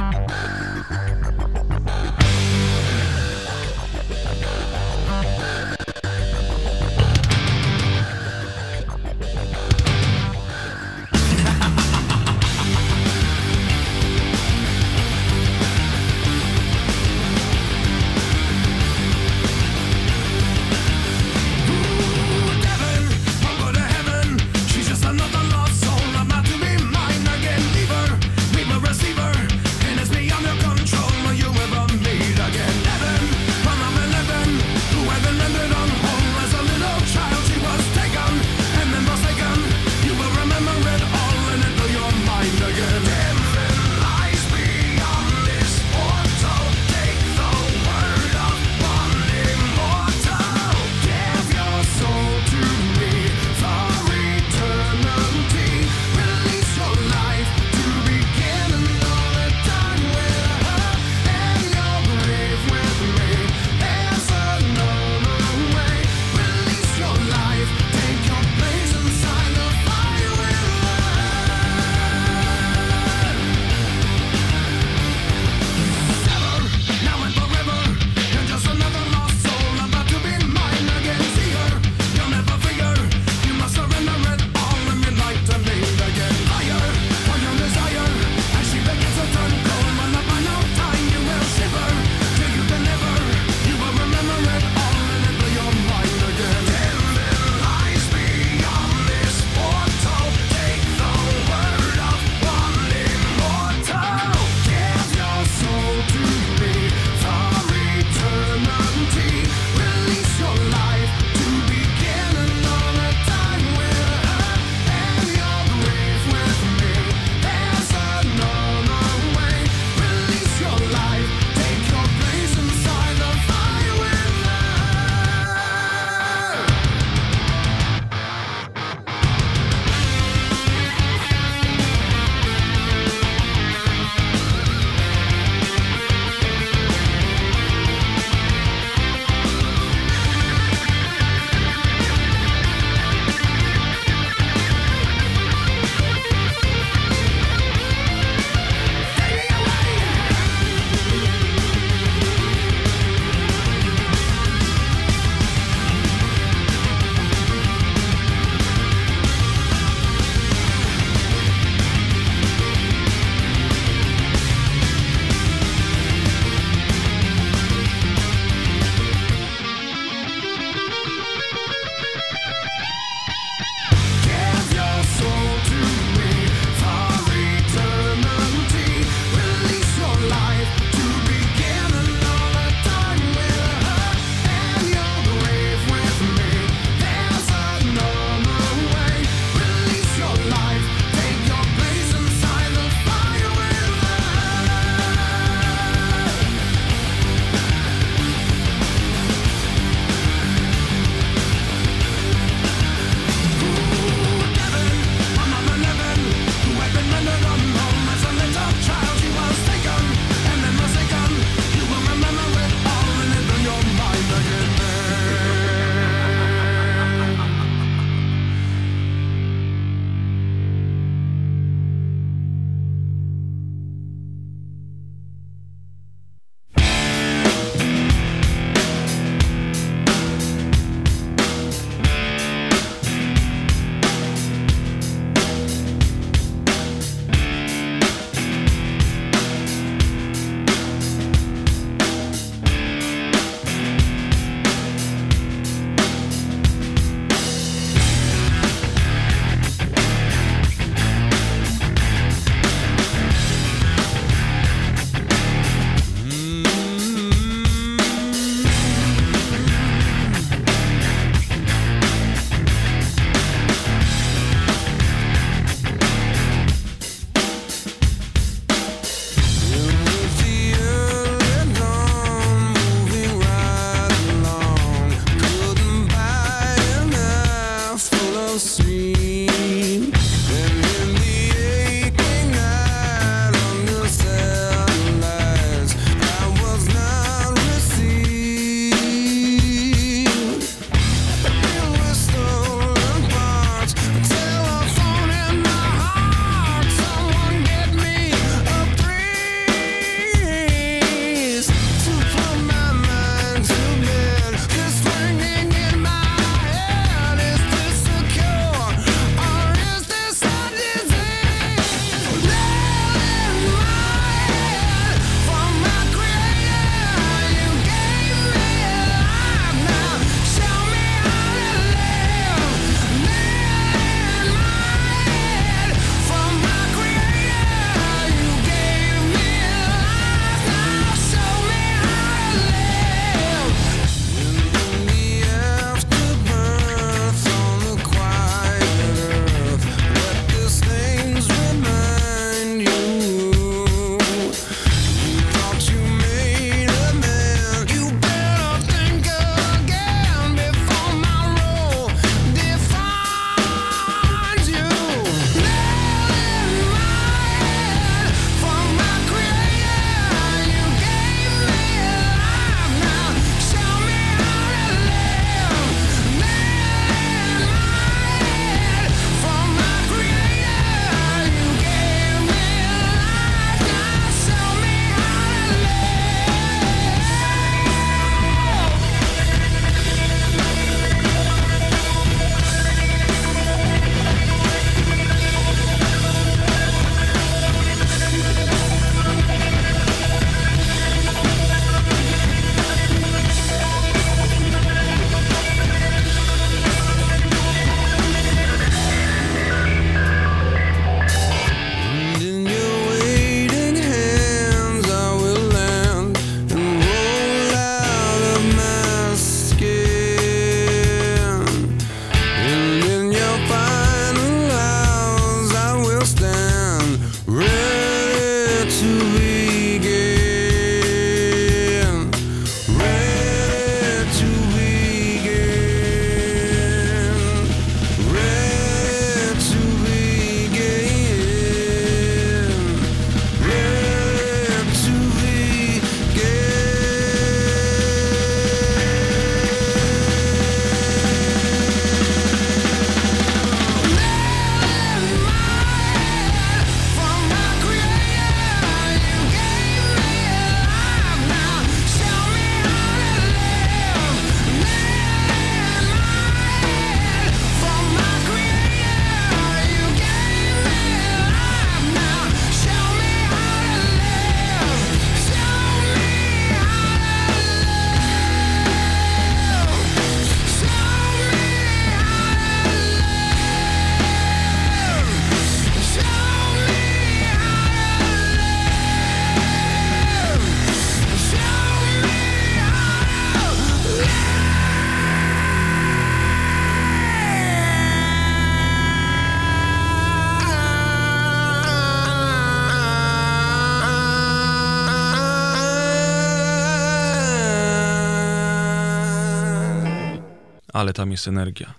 Ale tam jest energia.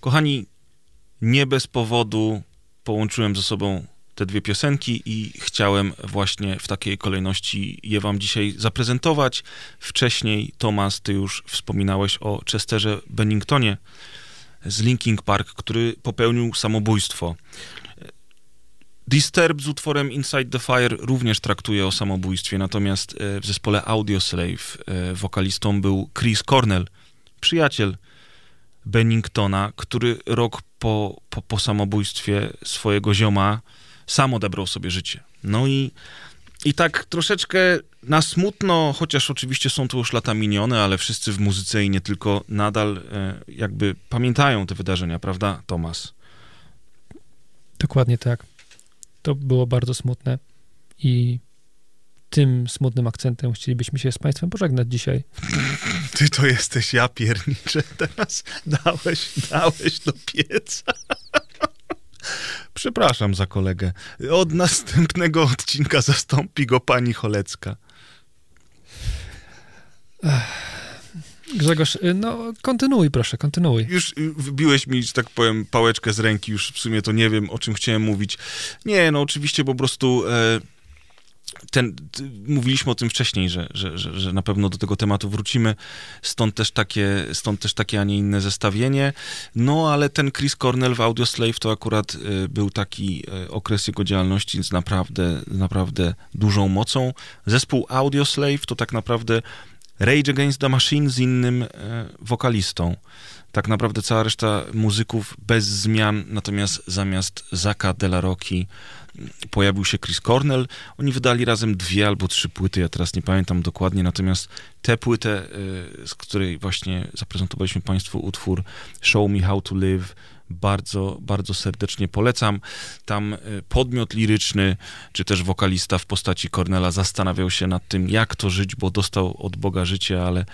Kochani, nie bez powodu połączyłem ze sobą te dwie piosenki i chciałem właśnie w takiej kolejności je wam dzisiaj zaprezentować. Wcześniej, Tomas, ty już wspominałeś o Chesterze Benningtonie z Linking Park, który popełnił samobójstwo. Disturb z utworem Inside the Fire również traktuje o samobójstwie, natomiast e, w zespole Audioslave e, wokalistą był Chris Cornell, przyjaciel Benningtona, który rok po, po, po samobójstwie swojego zioma sam odebrał sobie życie. No i, i tak troszeczkę na smutno, chociaż oczywiście są to już lata minione, ale wszyscy w muzyce i nie tylko nadal e, jakby pamiętają te wydarzenia, prawda, Tomas? Dokładnie tak. To było bardzo smutne i tym smutnym akcentem chcielibyśmy się z Państwem pożegnać dzisiaj. [laughs] Ty to jesteś ja piernicze, teraz dałeś, dałeś do pieca. Przepraszam za kolegę. Od następnego odcinka zastąpi go pani Cholecka. Grzegorz, y, no kontynuuj proszę, kontynuuj. Już y, wybiłeś mi, że tak powiem, pałeczkę z ręki, już w sumie to nie wiem, o czym chciałem mówić. Nie, no oczywiście po prostu... E, ten, mówiliśmy o tym wcześniej, że, że, że, że na pewno do tego tematu wrócimy, stąd też, takie, stąd też takie, a nie inne zestawienie. No, ale ten Chris Cornell w Audioslave to akurat y, był taki y, okres jego działalności z naprawdę, naprawdę dużą mocą. Zespół Audioslave to tak naprawdę Rage Against the Machine z innym e, wokalistą. Tak naprawdę cała reszta muzyków bez zmian, natomiast zamiast Zaka De La Rocki pojawił się Chris Cornell. Oni wydali razem dwie albo trzy płyty, ja teraz nie pamiętam dokładnie, natomiast tę płytę, y, z której właśnie zaprezentowaliśmy Państwu utwór Show Me How to Live, bardzo, bardzo serdecznie polecam. Tam y, podmiot liryczny, czy też wokalista w postaci Cornela zastanawiał się nad tym, jak to żyć, bo dostał od Boga życie, ale,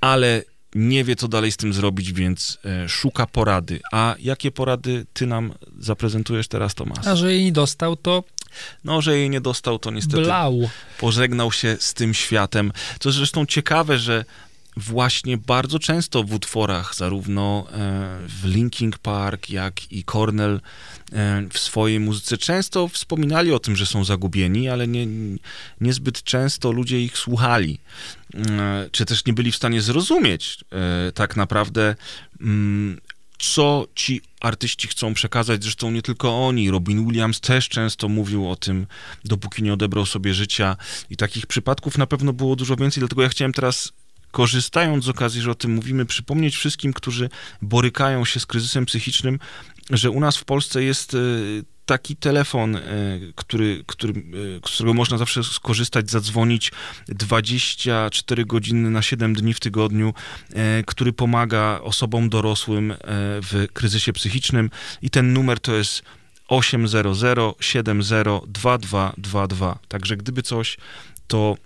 ale nie wie, co dalej z tym zrobić, więc e, szuka porady. A jakie porady ty nam zaprezentujesz teraz, Tomasz? A że jej nie dostał, to No, że jej nie dostał, to niestety blał. pożegnał się z tym światem. To zresztą ciekawe, że właśnie bardzo często w utworach, zarówno e, w Linking Park, jak i Cornell e, w swojej muzyce często wspominali o tym, że są zagubieni, ale nie, niezbyt często ludzie ich słuchali, E, czy też nie byli w stanie zrozumieć tak naprawdę, mm, co ci artyści chcą przekazać. Zresztą nie tylko oni. Robin Williams też często mówił o tym, dopóki nie odebrał sobie życia. I takich przypadków na pewno było dużo więcej. Dlatego ja chciałem teraz, korzystając z okazji, że o tym mówimy, przypomnieć wszystkim, którzy borykają się z kryzysem psychicznym, że u nas w Polsce jest e, taki telefon, e, który, który, e, z którego można zawsze skorzystać, zadzwonić 24 godziny na 7 dni w tygodniu, który pomaga osobom dorosłym w kryzysie psychicznym i ten numer to jest 800 70 2222. Także gdyby coś, to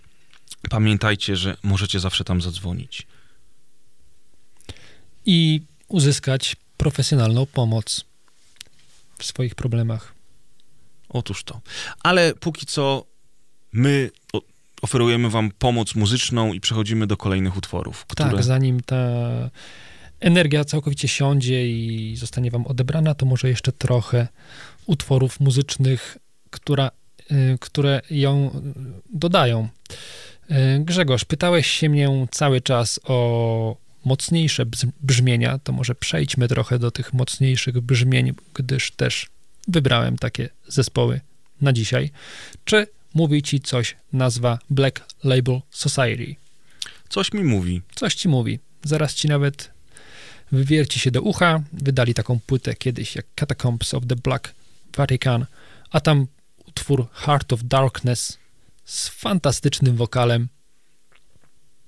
pamiętajcie, że możecie zawsze tam zadzwonić. I uzyskać profesjonalną pomoc w swoich problemach. Otóż to. Ale póki co my oferujemy wam pomoc muzyczną i przechodzimy do kolejnych utworów, które... Tak, zanim ta energia całkowicie siądzie i zostanie wam odebrana, to może jeszcze trochę utworów muzycznych, która, y, które ją dodają. Y, Grzegorz, pytałeś się mnie cały czas o mocniejsze brzmienia, to może przejdźmy trochę do tych mocniejszych brzmień, gdyż też wybrałem takie zespoły na dzisiaj. Czy mówi ci coś nazwa Black Label Society? Coś mi mówi. Coś ci mówi. Zaraz ci nawet wywierci się do ucha. Wydali taką płytę kiedyś jak Catacombs of the Black Vatican, a tam utwór Heart of Darkness z fantastycznym wokalem.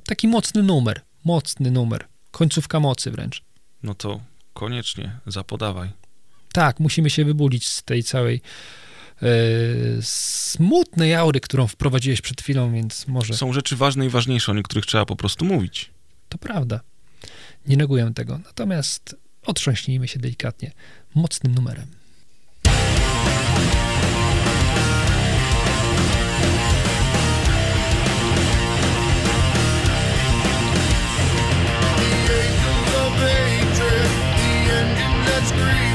Taki mocny numer, mocny numer. Końcówka mocy wręcz. No to koniecznie zapodawaj. Tak, musimy się wybudzić z tej całej e, smutnej aury, którą wprowadziłeś przed chwilą, więc może Są rzeczy ważne i ważniejsze, o niektórych trzeba po prostu mówić. To prawda. Nie neguję tego. Natomiast otrząśnijmy się delikatnie mocnym numerem. rain.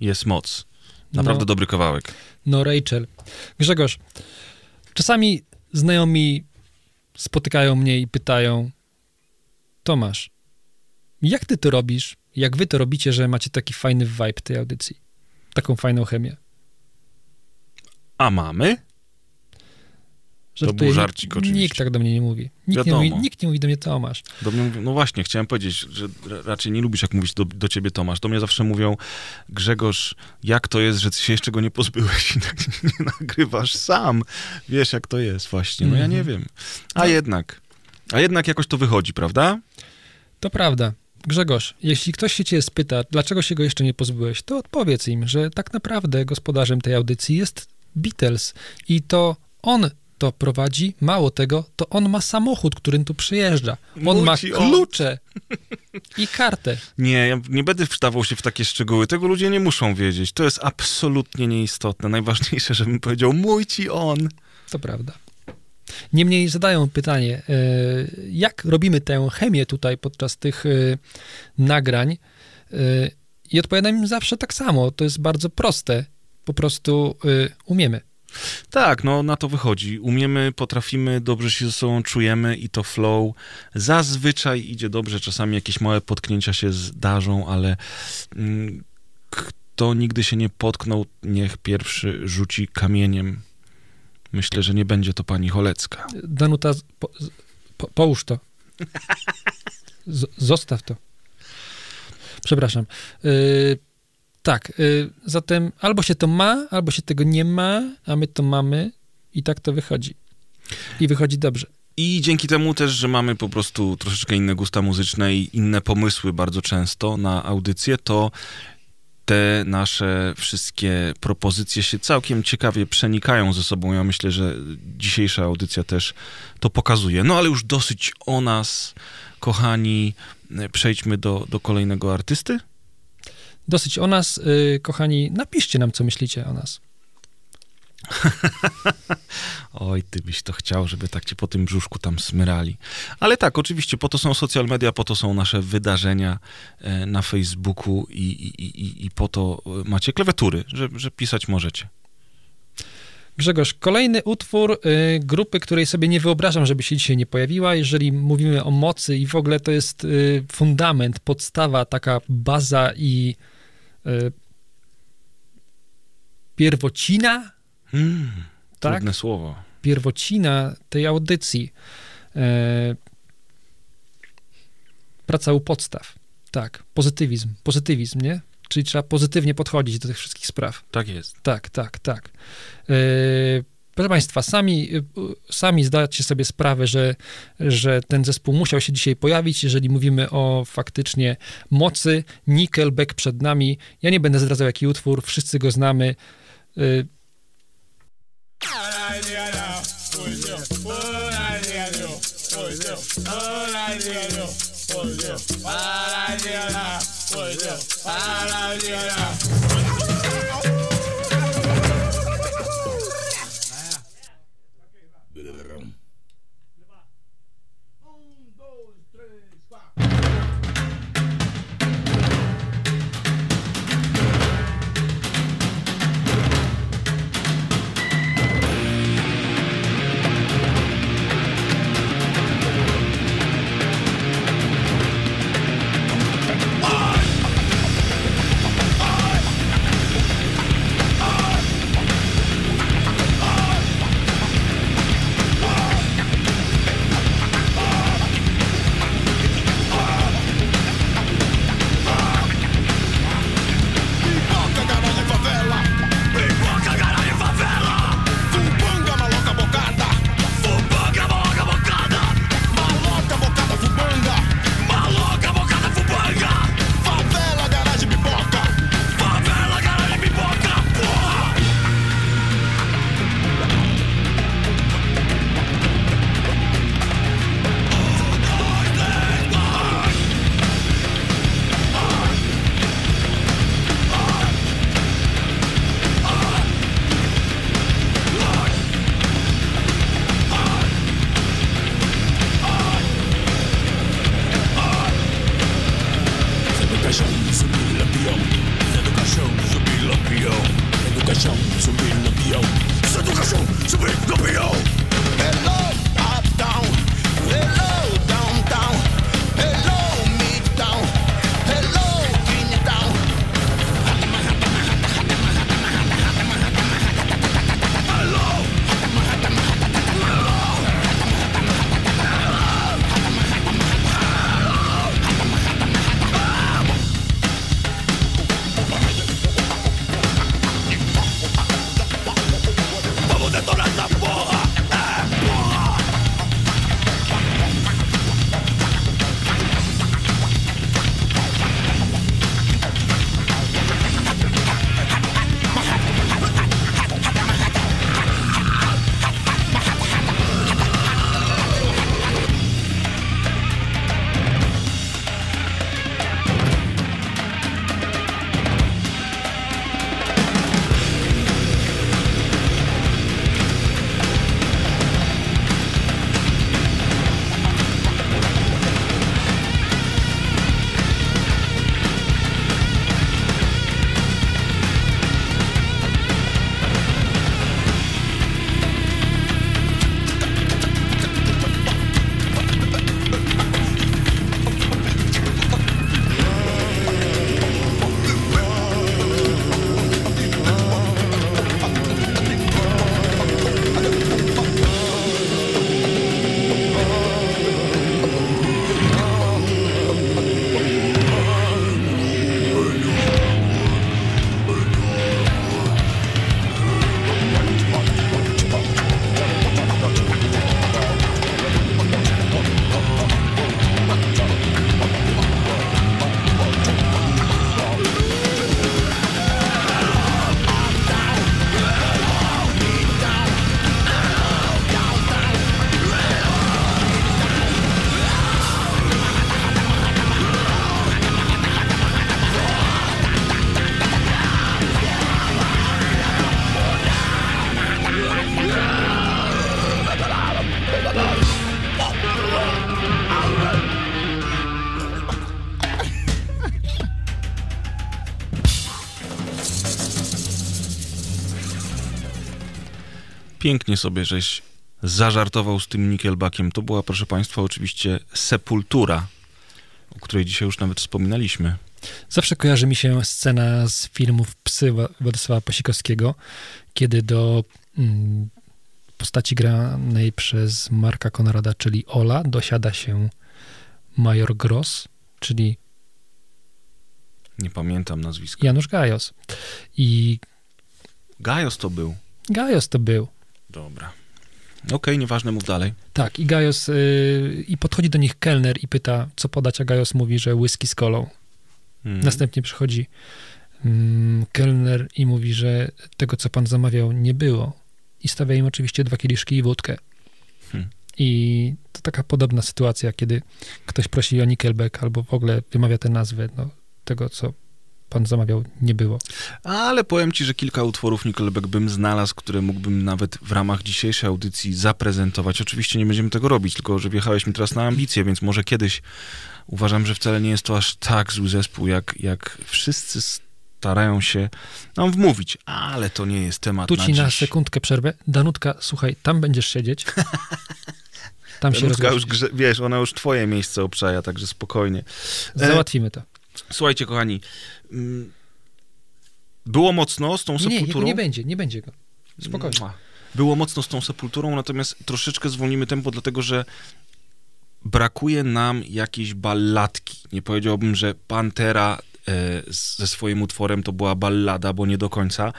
Jest moc. Naprawdę No. dobry kawałek. No Rachel. Grzegorz, czasami znajomi spotykają mnie i pytają Tomasz, jak ty to robisz? Jak wy to robicie, że macie taki fajny vibe tej audycji? Taką fajną chemię. A mamy? Żartuję, był nikt- żarcik oczywiście. Nikt tak do mnie nie mówi. Nikt nie, mówi, nikt nie mówi do mnie Tomasz. Do mnie no właśnie, chciałem powiedzieć, że ra- raczej nie lubisz, jak mówić do, do ciebie Tomasz. Do mnie zawsze mówią, Grzegorz, jak to jest, że ty się jeszcze go nie pozbyłeś i [laughs] tak nie nagrywasz sam. Wiesz, jak to jest właśnie. No ja Mhm. nie wiem. A jednak, a jednak jakoś to wychodzi, prawda? To prawda. Grzegorz, jeśli ktoś się cię spyta, dlaczego się go jeszcze nie pozbyłeś, to odpowiedz im, że tak naprawdę gospodarzem tej audycji jest Beatles i to on to prowadzi, mało tego, to on ma samochód, którym tu przyjeżdża. On ma on. klucze i kartę. Nie, ja nie będę wstawał się w takie szczegóły. Tego ludzie nie muszą wiedzieć. To jest absolutnie nieistotne. Najważniejsze, żebym powiedział, mój ci on. To prawda. Niemniej zadają pytanie, e, jak robimy tę chemię tutaj podczas tych e, nagrań e, i odpowiadam im zawsze tak samo. To jest bardzo proste. Po prostu umiemy. Tak, no na to wychodzi. Umiemy, potrafimy, dobrze się ze sobą czujemy i to flow zazwyczaj idzie dobrze. Czasami jakieś małe potknięcia się zdarzą, ale mm, kto nigdy się nie potknął, niech pierwszy rzuci kamieniem. Myślę, że nie będzie to pani Cholecka. Danuta, po, po, połóż to. [laughs] Z, zostaw to. Przepraszam. Yy, tak, yy, zatem albo się to ma, albo się tego nie ma, a my to mamy i tak to wychodzi. I wychodzi dobrze. I dzięki temu też, że mamy po prostu troszeczkę inne gusta muzyczne i inne pomysły bardzo często na audycję, to te nasze wszystkie propozycje się całkiem ciekawie przenikają ze sobą. Ja myślę, że dzisiejsza audycja też to pokazuje. No ale już dosyć o nas, kochani. Przejdźmy do, do kolejnego artysty. Dosyć o nas, yy, kochani, napiszcie nam, co myślicie o nas. [laughs] Oj, ty byś to chciał, żeby tak cię po tym brzuszku tam smyrali. Ale tak, oczywiście, po to są social media, po to są nasze wydarzenia e, na Facebooku i, i, i, i po to e, macie klawiatury, że, że pisać możecie. Grzegorz, kolejny utwór y, grupy, której sobie nie wyobrażam, żeby się dzisiaj nie pojawiła. Jeżeli mówimy o mocy i w ogóle to jest y, fundament, podstawa, taka baza i y, pierwocina, Mm, tak? Trudne słowo. Pierwocina tej audycji. E, praca u podstaw. Tak, pozytywizm, pozytywizm, nie? Czyli trzeba pozytywnie podchodzić do tych wszystkich spraw. Tak jest. Tak, tak, tak. E, proszę Państwa, sami, y, sami zdacie sobie sprawę, że, że ten zespół musiał się dzisiaj pojawić, jeżeli mówimy o faktycznie mocy. Nickelback przed nami. Ja nie będę zdradzał, jaki utwór, wszyscy go znamy. Y, Pięknie sobie, żeś zażartował z tym Nickelbackiem. To była, proszę Państwa, oczywiście Sepultura, o której dzisiaj już nawet wspominaliśmy. Zawsze kojarzy mi się scena z filmów Psy Wa- Władysława Pasikowskiego, kiedy do mm, postaci granej przez Marka Konrada, czyli Ola, dosiada się major Gross, czyli Nie pamiętam nazwiska. Janusz Gajos. I Gajos to był. Gajos to był. Dobra. Okej, nieważne, mów dalej. Tak, i Gajos, y, i podchodzi do nich kelner i pyta, co podać, a Gajos mówi, że whisky z kolą. Mm. Następnie przychodzi mm, kelner i mówi, że tego, co pan zamawiał, nie było. I stawia im oczywiście dwa kieliszki i wódkę. Hmm. I to taka podobna sytuacja, kiedy ktoś prosi o Nickelback albo w ogóle wymawia tę nazwę, no, tego, co pan zamawiał, nie było. Ale powiem ci, że kilka utworów Nickelback bym znalazł, które mógłbym nawet w ramach dzisiejszej audycji zaprezentować. Oczywiście nie będziemy tego robić, tylko że wjechałeś mi teraz na ambicje, więc może kiedyś uważam, że wcale nie jest to aż tak zły zespół, jak, jak wszyscy starają się nam wmówić. Ale to nie jest temat Tu na ci na dziś. sekundkę przerwę. Danutka, słuchaj, tam będziesz siedzieć. [laughs] Tam się Danutka już, rozgościsz. grze, wiesz, ona już twoje miejsce obczaja, także spokojnie. Załatwimy to. Słuchajcie, kochani, mm, było mocno z tą Nie, nie, sepulturą. nie będzie, nie będzie go. Spokojnie. Było mocno z tą sepulturą, natomiast troszeczkę zwolnimy tempo, dlatego że brakuje nam jakiejś balladki. Nie powiedziałbym, że Pantera e, ze swoim utworem to była ballada, bo nie do końca.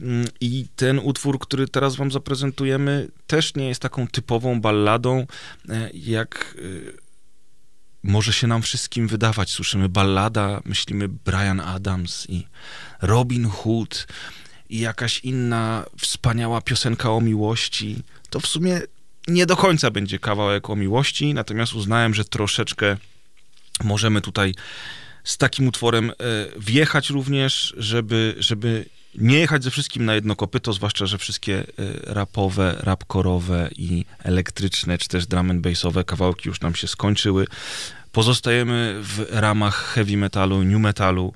Mm, I ten utwór, który teraz wam zaprezentujemy, też nie jest taką typową balladą, e, jak e, może się nam wszystkim wydawać. Słyszymy ballada, myślimy Brian Adams i Robin Hood i jakaś inna wspaniała piosenka o miłości. To w sumie nie do końca będzie kawałek o miłości, natomiast uznałem, że troszeczkę możemy tutaj z takim utworem e, wjechać również, żeby, żeby nie jechać ze wszystkim na jedno kopyto, zwłaszcza, że wszystkie e, rapowe, rapkorowe i elektryczne, czy też drum and bassowe kawałki już nam się skończyły. Pozostajemy w ramach heavy metalu, new metalu.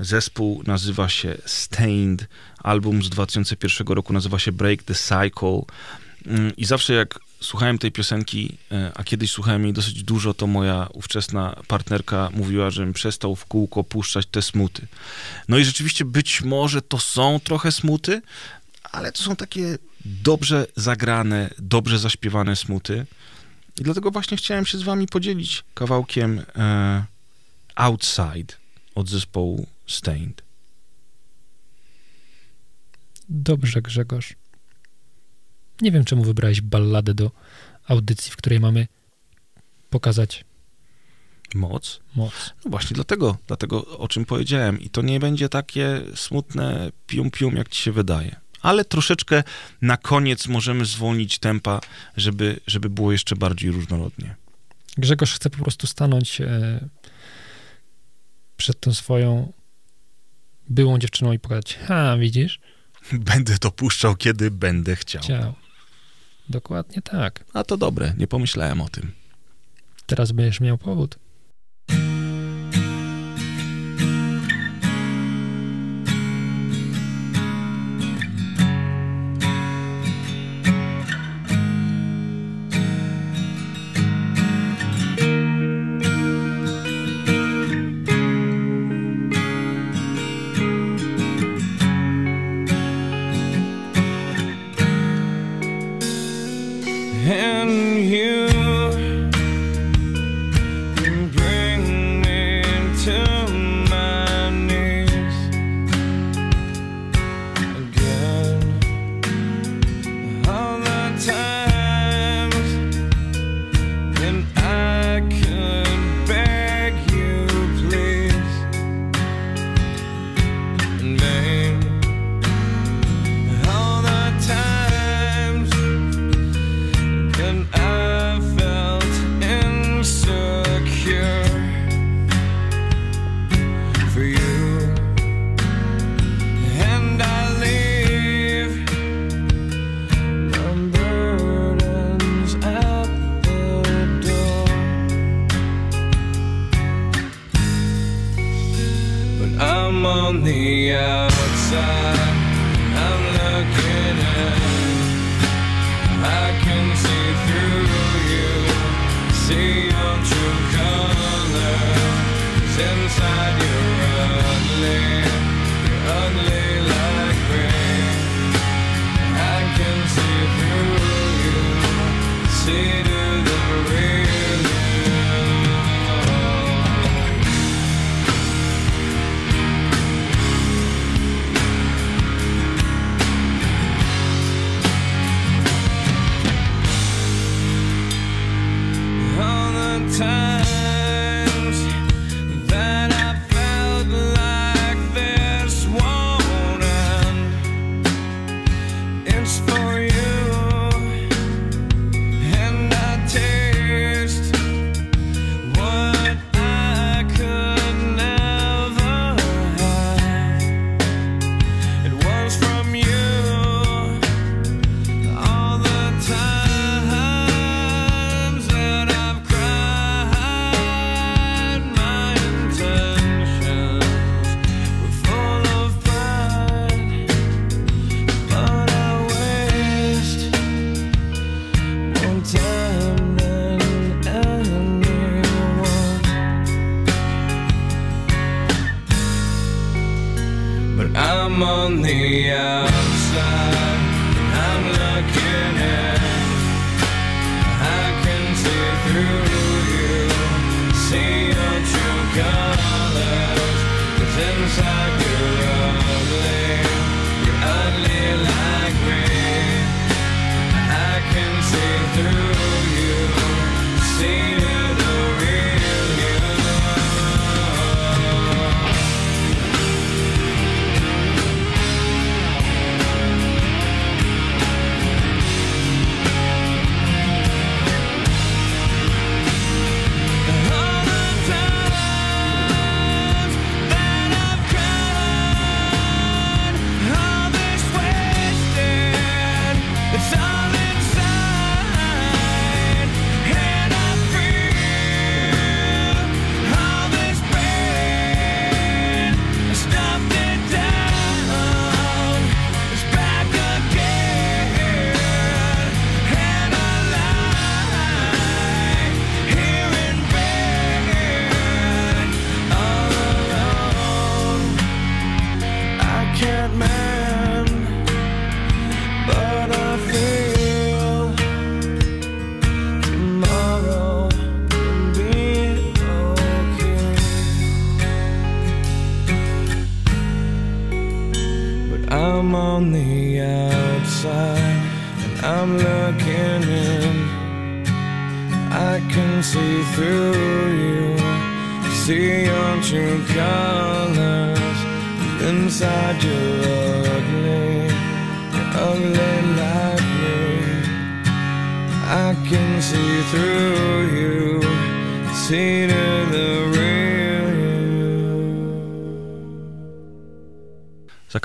Zespół nazywa się Stained. Album z 2001 roku nazywa się Break the Cycle. Mm, I zawsze jak słuchałem tej piosenki, e, a kiedyś słuchałem jej dosyć dużo, to moja ówczesna partnerka mówiła, żebym przestał w kółko puszczać te smuty. No i rzeczywiście być może to są trochę smuty, ale to są takie dobrze zagrane, dobrze zaśpiewane smuty. I dlatego właśnie chciałem się z wami podzielić kawałkiem e, Outside od zespołu Stained. Dobrze, Grzegorz. Nie wiem, czemu wybrałeś balladę do audycji, w której mamy pokazać Moc. moc. No właśnie dlatego, dlatego o czym powiedziałem. I to nie będzie takie smutne pium-pium, jak ci się wydaje. Ale troszeczkę na koniec możemy zwolnić tempa, żeby, żeby było jeszcze bardziej różnorodnie. Grzegorz chce po prostu stanąć e, przed tą swoją byłą dziewczyną i pokazać, ha, widzisz, Będę to puszczał, kiedy będę chciał. chciał. Dokładnie tak. A to dobre, nie pomyślałem o tym. Teraz będziesz miał powód.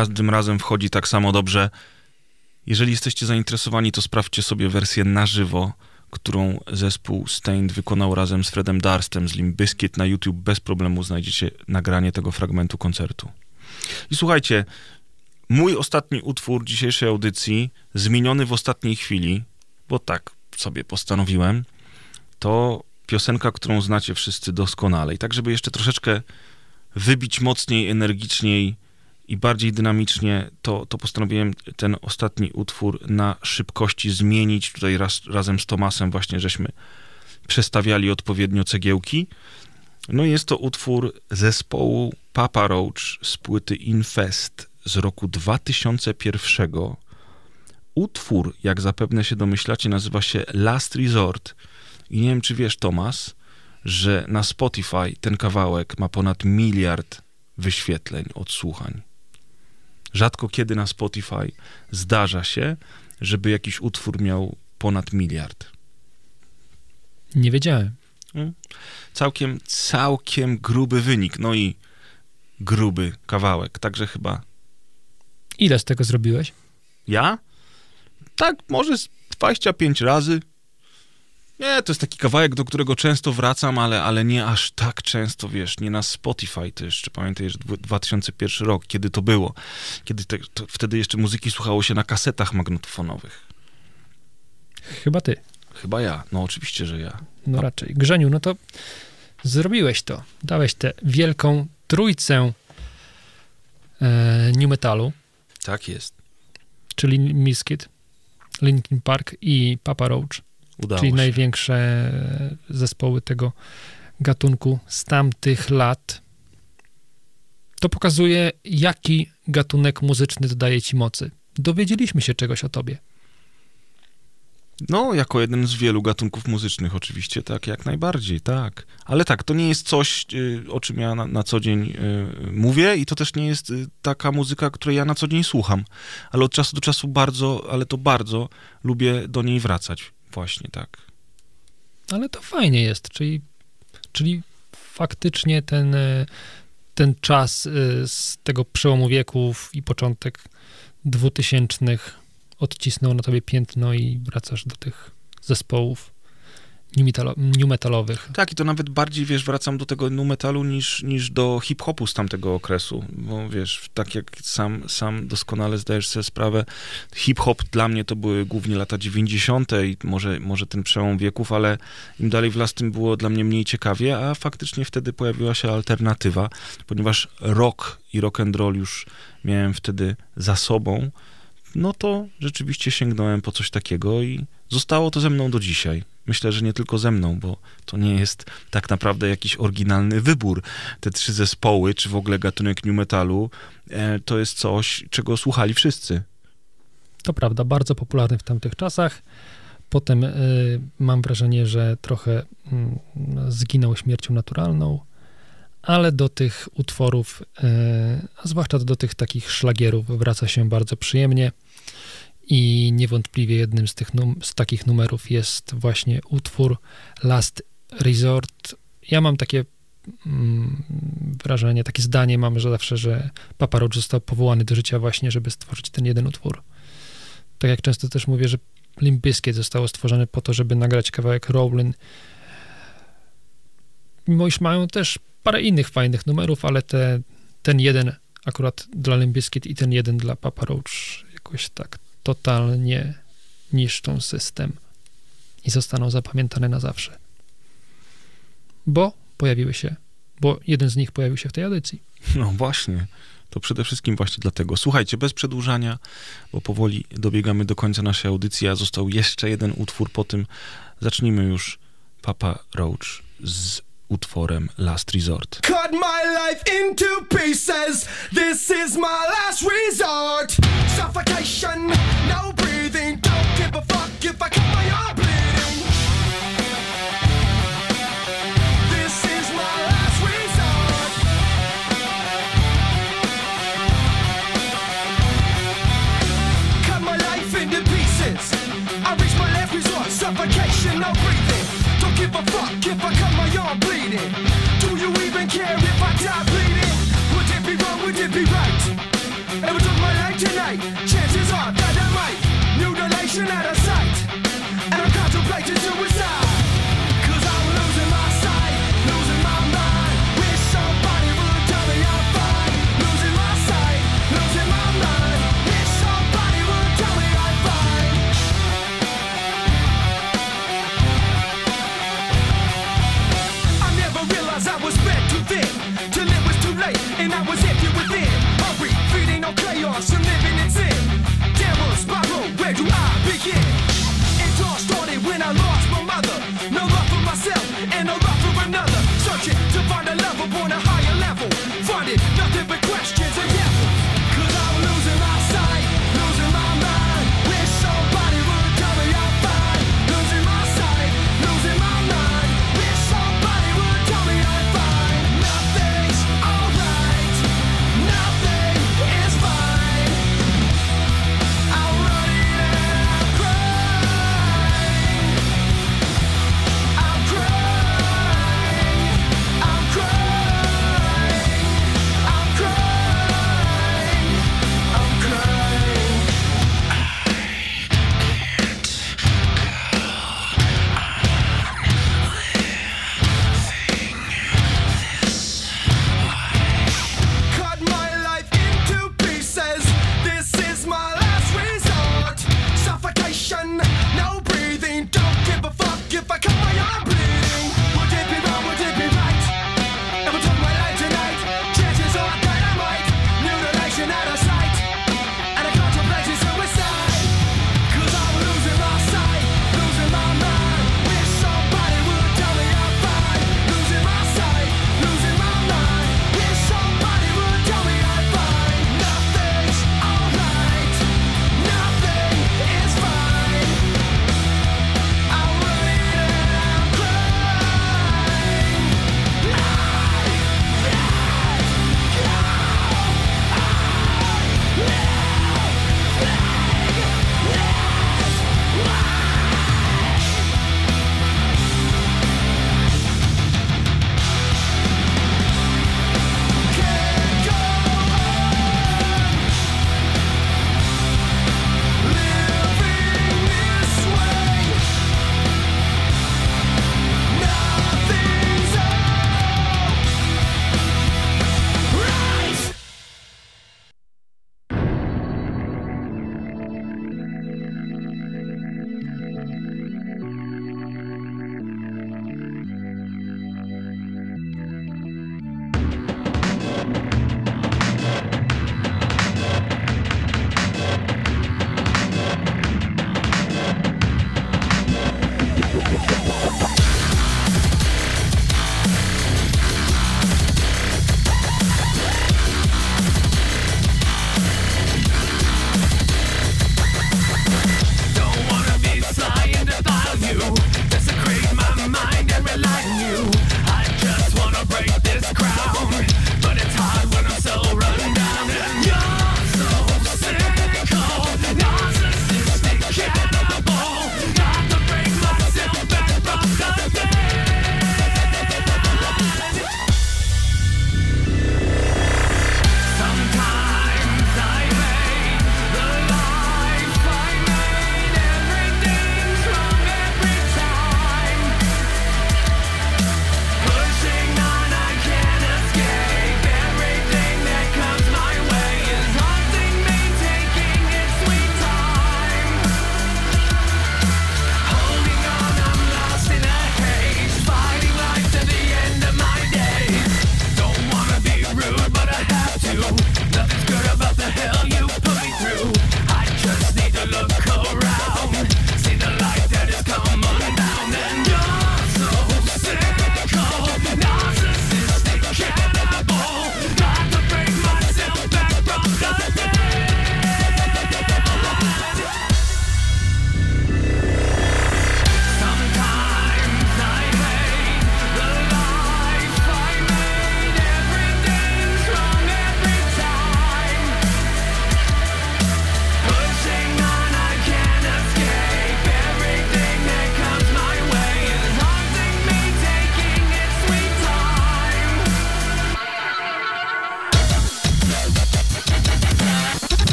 Każdym razem wchodzi tak samo dobrze. Jeżeli jesteście zainteresowani, to sprawdźcie sobie wersję na żywo, którą zespół Stained wykonał razem z Fredem Darstem z Limp na YouTube. Bez problemu znajdziecie nagranie tego fragmentu koncertu. I słuchajcie, mój ostatni utwór dzisiejszej audycji, zmieniony w ostatniej chwili, bo tak sobie postanowiłem, to piosenka, którą znacie wszyscy doskonale. I tak, żeby jeszcze troszeczkę wybić mocniej, energiczniej i bardziej dynamicznie, to, to postanowiłem ten ostatni utwór na szybkości zmienić. Tutaj raz, razem z Tomasem właśnie żeśmy przestawiali odpowiednio cegiełki. No jest to utwór zespołu Papa Roach z płyty Infest z roku 2001. Utwór, jak zapewne się domyślacie, nazywa się Last Resort. I nie wiem, czy wiesz, Tomas, że na Spotify ten kawałek ma ponad miliard wyświetleń, odsłuchań. Rzadko kiedy na Spotify zdarza się, żeby jakiś utwór miał ponad miliard. Nie wiedziałem. Całkiem, całkiem gruby wynik. No i gruby kawałek. Także chyba Ile z tego zrobiłeś? ja? Tak, może z 25 razy. Nie, to jest taki kawałek, do którego często wracam, ale, ale nie aż tak często, wiesz, nie na Spotify, to jeszcze pamiętaj, że dwu- 2001 rok, kiedy to było, kiedy te, to, wtedy jeszcze muzyki słuchało się na kasetach magnetofonowych. Chyba ty. Chyba ja, no oczywiście, że ja. No raczej. Grzeniu, no to zrobiłeś to. Dałeś tę wielką trójcę e, new metalu, Tak jest. czyli Miskit, Linkin Park i Papa Roach, Udało czyli się. największe zespoły tego gatunku z tamtych lat. To pokazuje, jaki gatunek muzyczny dodaje ci mocy. Dowiedzieliśmy się czegoś o tobie. No, jako jeden z wielu gatunków muzycznych, oczywiście, tak, jak najbardziej, tak. Ale tak, to nie jest coś, y, o czym ja na, na co dzień y, mówię, i to też nie jest y, taka muzyka, której ja na co dzień słucham. Ale od czasu do czasu bardzo, ale to bardzo lubię do niej wracać. Właśnie tak. Ale to fajnie jest, czyli, czyli faktycznie ten, e, ten czas e, z tego przełomu wieków i początek dwutysięcznych odcisnął na tobie piętno i wracasz do tych zespołów new, metalo, new metalowych. Tak, i to nawet bardziej, wiesz, wracam do tego nu metalu niż, niż do hip-hopu z tamtego okresu, bo wiesz, tak jak sam, sam doskonale zdajesz sobie sprawę, hip-hop dla mnie to były głównie lata 90. i może, może ten przełom wieków, ale im dalej w las, tym było dla mnie mniej ciekawie, a faktycznie wtedy pojawiła się alternatywa, ponieważ rock i rock and roll już miałem wtedy za sobą, no to rzeczywiście sięgnąłem po coś takiego i zostało to ze mną do dzisiaj. Myślę, że nie tylko ze mną, bo to nie jest tak naprawdę jakiś oryginalny wybór. Te trzy zespoły, czy w ogóle gatunek new metalu, e, to jest coś, czego słuchali wszyscy. To prawda, bardzo popularny w tamtych czasach. Potem y, mam wrażenie, że trochę mm, zginął śmiercią naturalną, ale do tych utworów, y, a zwłaszcza do tych takich szlagierów, wraca się bardzo przyjemnie. I niewątpliwie jednym z tych num- z takich numerów jest właśnie utwór Last Resort. Ja mam takie mm, wrażenie, takie zdanie mam, że zawsze, że Papa Roach został powołany do życia właśnie, żeby stworzyć ten jeden utwór. Tak jak często też mówię, że Limp Bizkit zostało stworzone po to, żeby nagrać kawałek Rowlin. Mimo iż mają też parę innych fajnych numerów, ale te, ten jeden akurat dla Limp Bizkit i ten jeden dla Papa Roach jakoś tak totalnie niszczą system i zostaną zapamiętane na zawsze. Bo pojawiły się, bo jeden z nich pojawił się w tej audycji. No właśnie. To przede wszystkim właśnie dlatego. Słuchajcie, bez przedłużania, bo powoli dobiegamy do końca naszej audycji, a został jeszcze jeden utwór po tym. Zacznijmy już Papa Roach z utworem Last Resort. Cut my life into pieces, this is my last resort. Suffocation, no breathing, don't give a fuck if I cut my arm.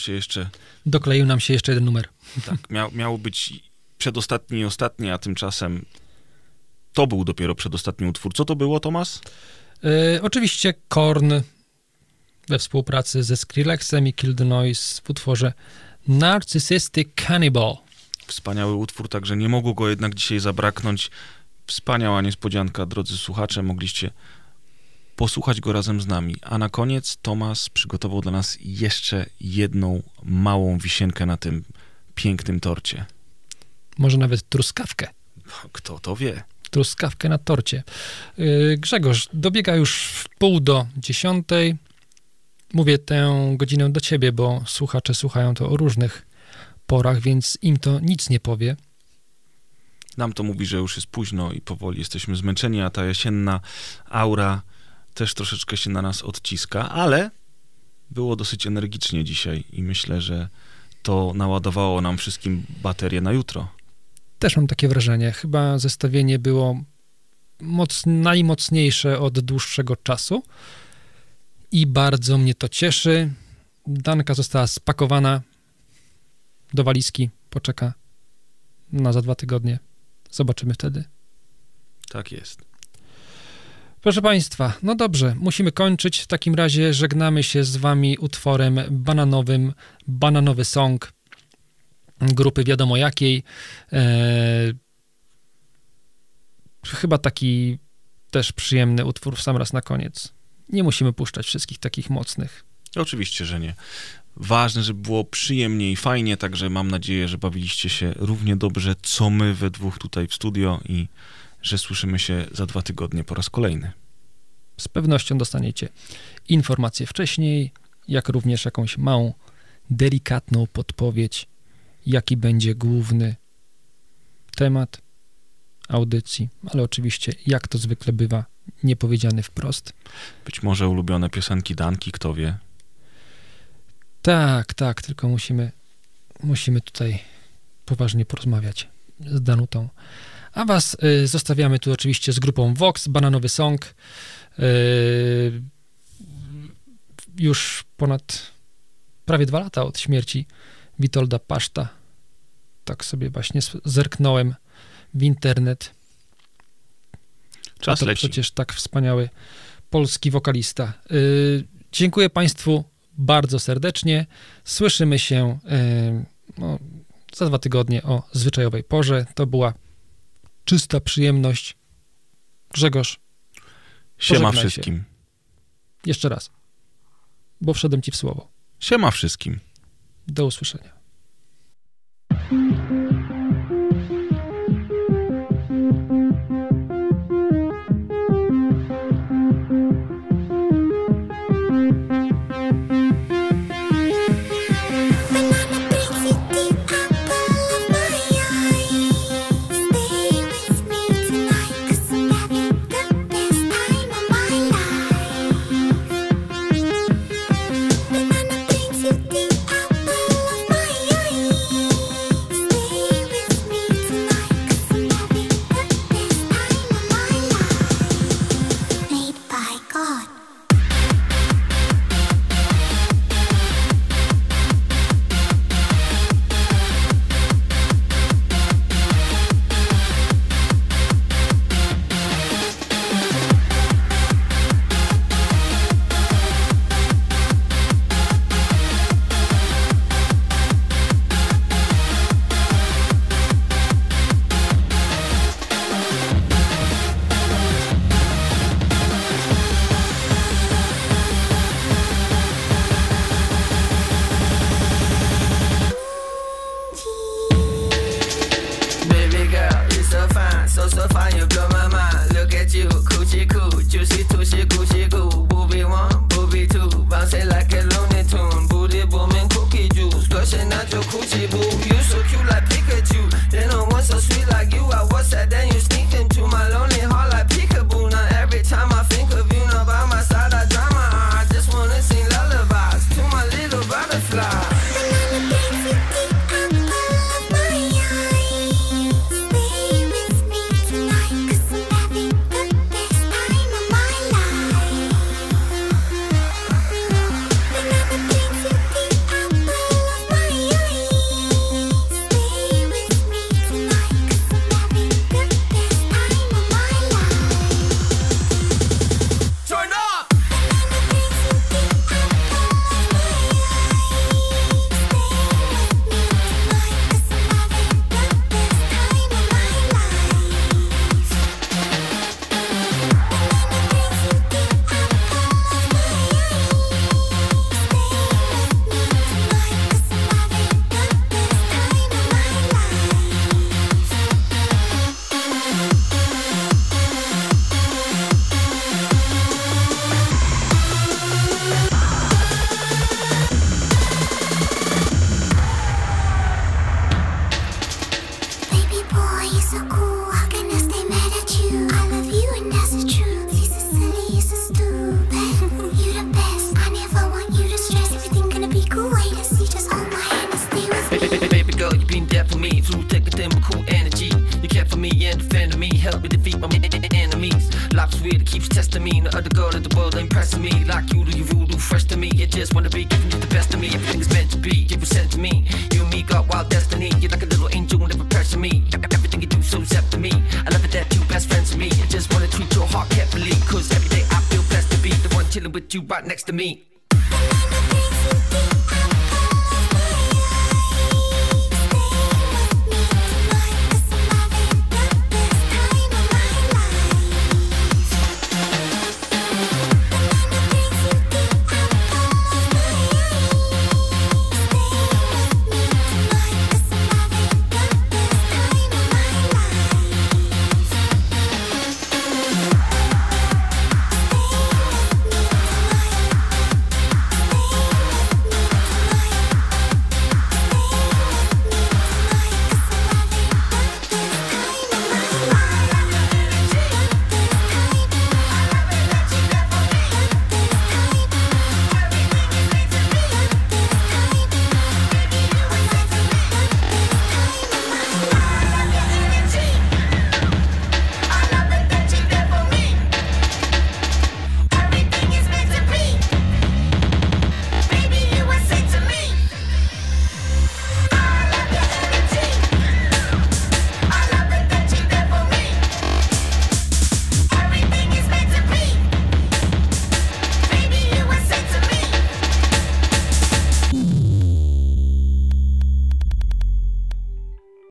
się jeszcze... Dokleił nam się jeszcze jeden numer. Tak, miał, miał być przedostatni i ostatni, a tymczasem to był dopiero przedostatni utwór. Co to było, Tomas? E, oczywiście Korn we współpracy ze Skrillexem i Kill the Noise w utworze Narcissistic Cannibal. Wspaniały utwór, także nie mogło go jednak dzisiaj zabraknąć. Wspaniała niespodzianka, drodzy słuchacze, mogliście posłuchać go razem z nami. A na koniec Tomas przygotował dla nas jeszcze jedną małą wisienkę na tym pięknym torcie. Może nawet truskawkę. Kto to wie? Truskawkę na torcie. Yy, Grzegorz, dobiega już w pół do dziesiątej. Mówię tę godzinę do ciebie, bo słuchacze słuchają to o różnych porach, więc im to nic nie powie. Nam to mówi, że już jest późno i powoli jesteśmy zmęczeni, a ta jesienna aura też troszeczkę się na nas odciska, ale było dosyć energicznie dzisiaj i myślę, że to naładowało nam wszystkim baterię na jutro. Też mam takie wrażenie. Chyba zestawienie było moc, najmocniejsze od dłuższego czasu i bardzo mnie to cieszy. Danka została spakowana do walizki, poczeka na za dwa tygodnie. Zobaczymy wtedy. Tak jest. Proszę Państwa, no dobrze, musimy kończyć. W takim razie żegnamy się z Wami utworem bananowym, bananowy song grupy wiadomo jakiej. E, chyba taki też przyjemny utwór w sam raz na koniec. Nie musimy puszczać wszystkich takich mocnych. Oczywiście, że nie. Ważne, żeby było przyjemnie i fajnie, także mam nadzieję, że bawiliście się równie dobrze, co my we dwóch tutaj w studio i że słyszymy się za dwa tygodnie po raz kolejny. Z pewnością dostaniecie informacje wcześniej, jak również jakąś małą, delikatną podpowiedź, jaki będzie główny temat audycji, ale oczywiście, jak to zwykle bywa, niepowiedziany wprost. Być może ulubione piosenki Danki, kto wie. Tak, tak, tylko musimy, musimy tutaj poważnie porozmawiać z Danutą a was y, zostawiamy tu oczywiście z grupą Vox, Bananowy Song. Y, już ponad prawie dwa lata od śmierci Witolda Paszta. Tak sobie właśnie zerknąłem w internet. Czas to leci. przecież tak wspaniały polski wokalista. Y, dziękuję Państwu bardzo serdecznie. Słyszymy się no, za dwa tygodnie o zwyczajowej porze. To była czysta przyjemność. Grzegorz. Siema wszystkim. Się. Jeszcze raz, bo wszedłem ci w słowo. Siema wszystkim. Do usłyszenia.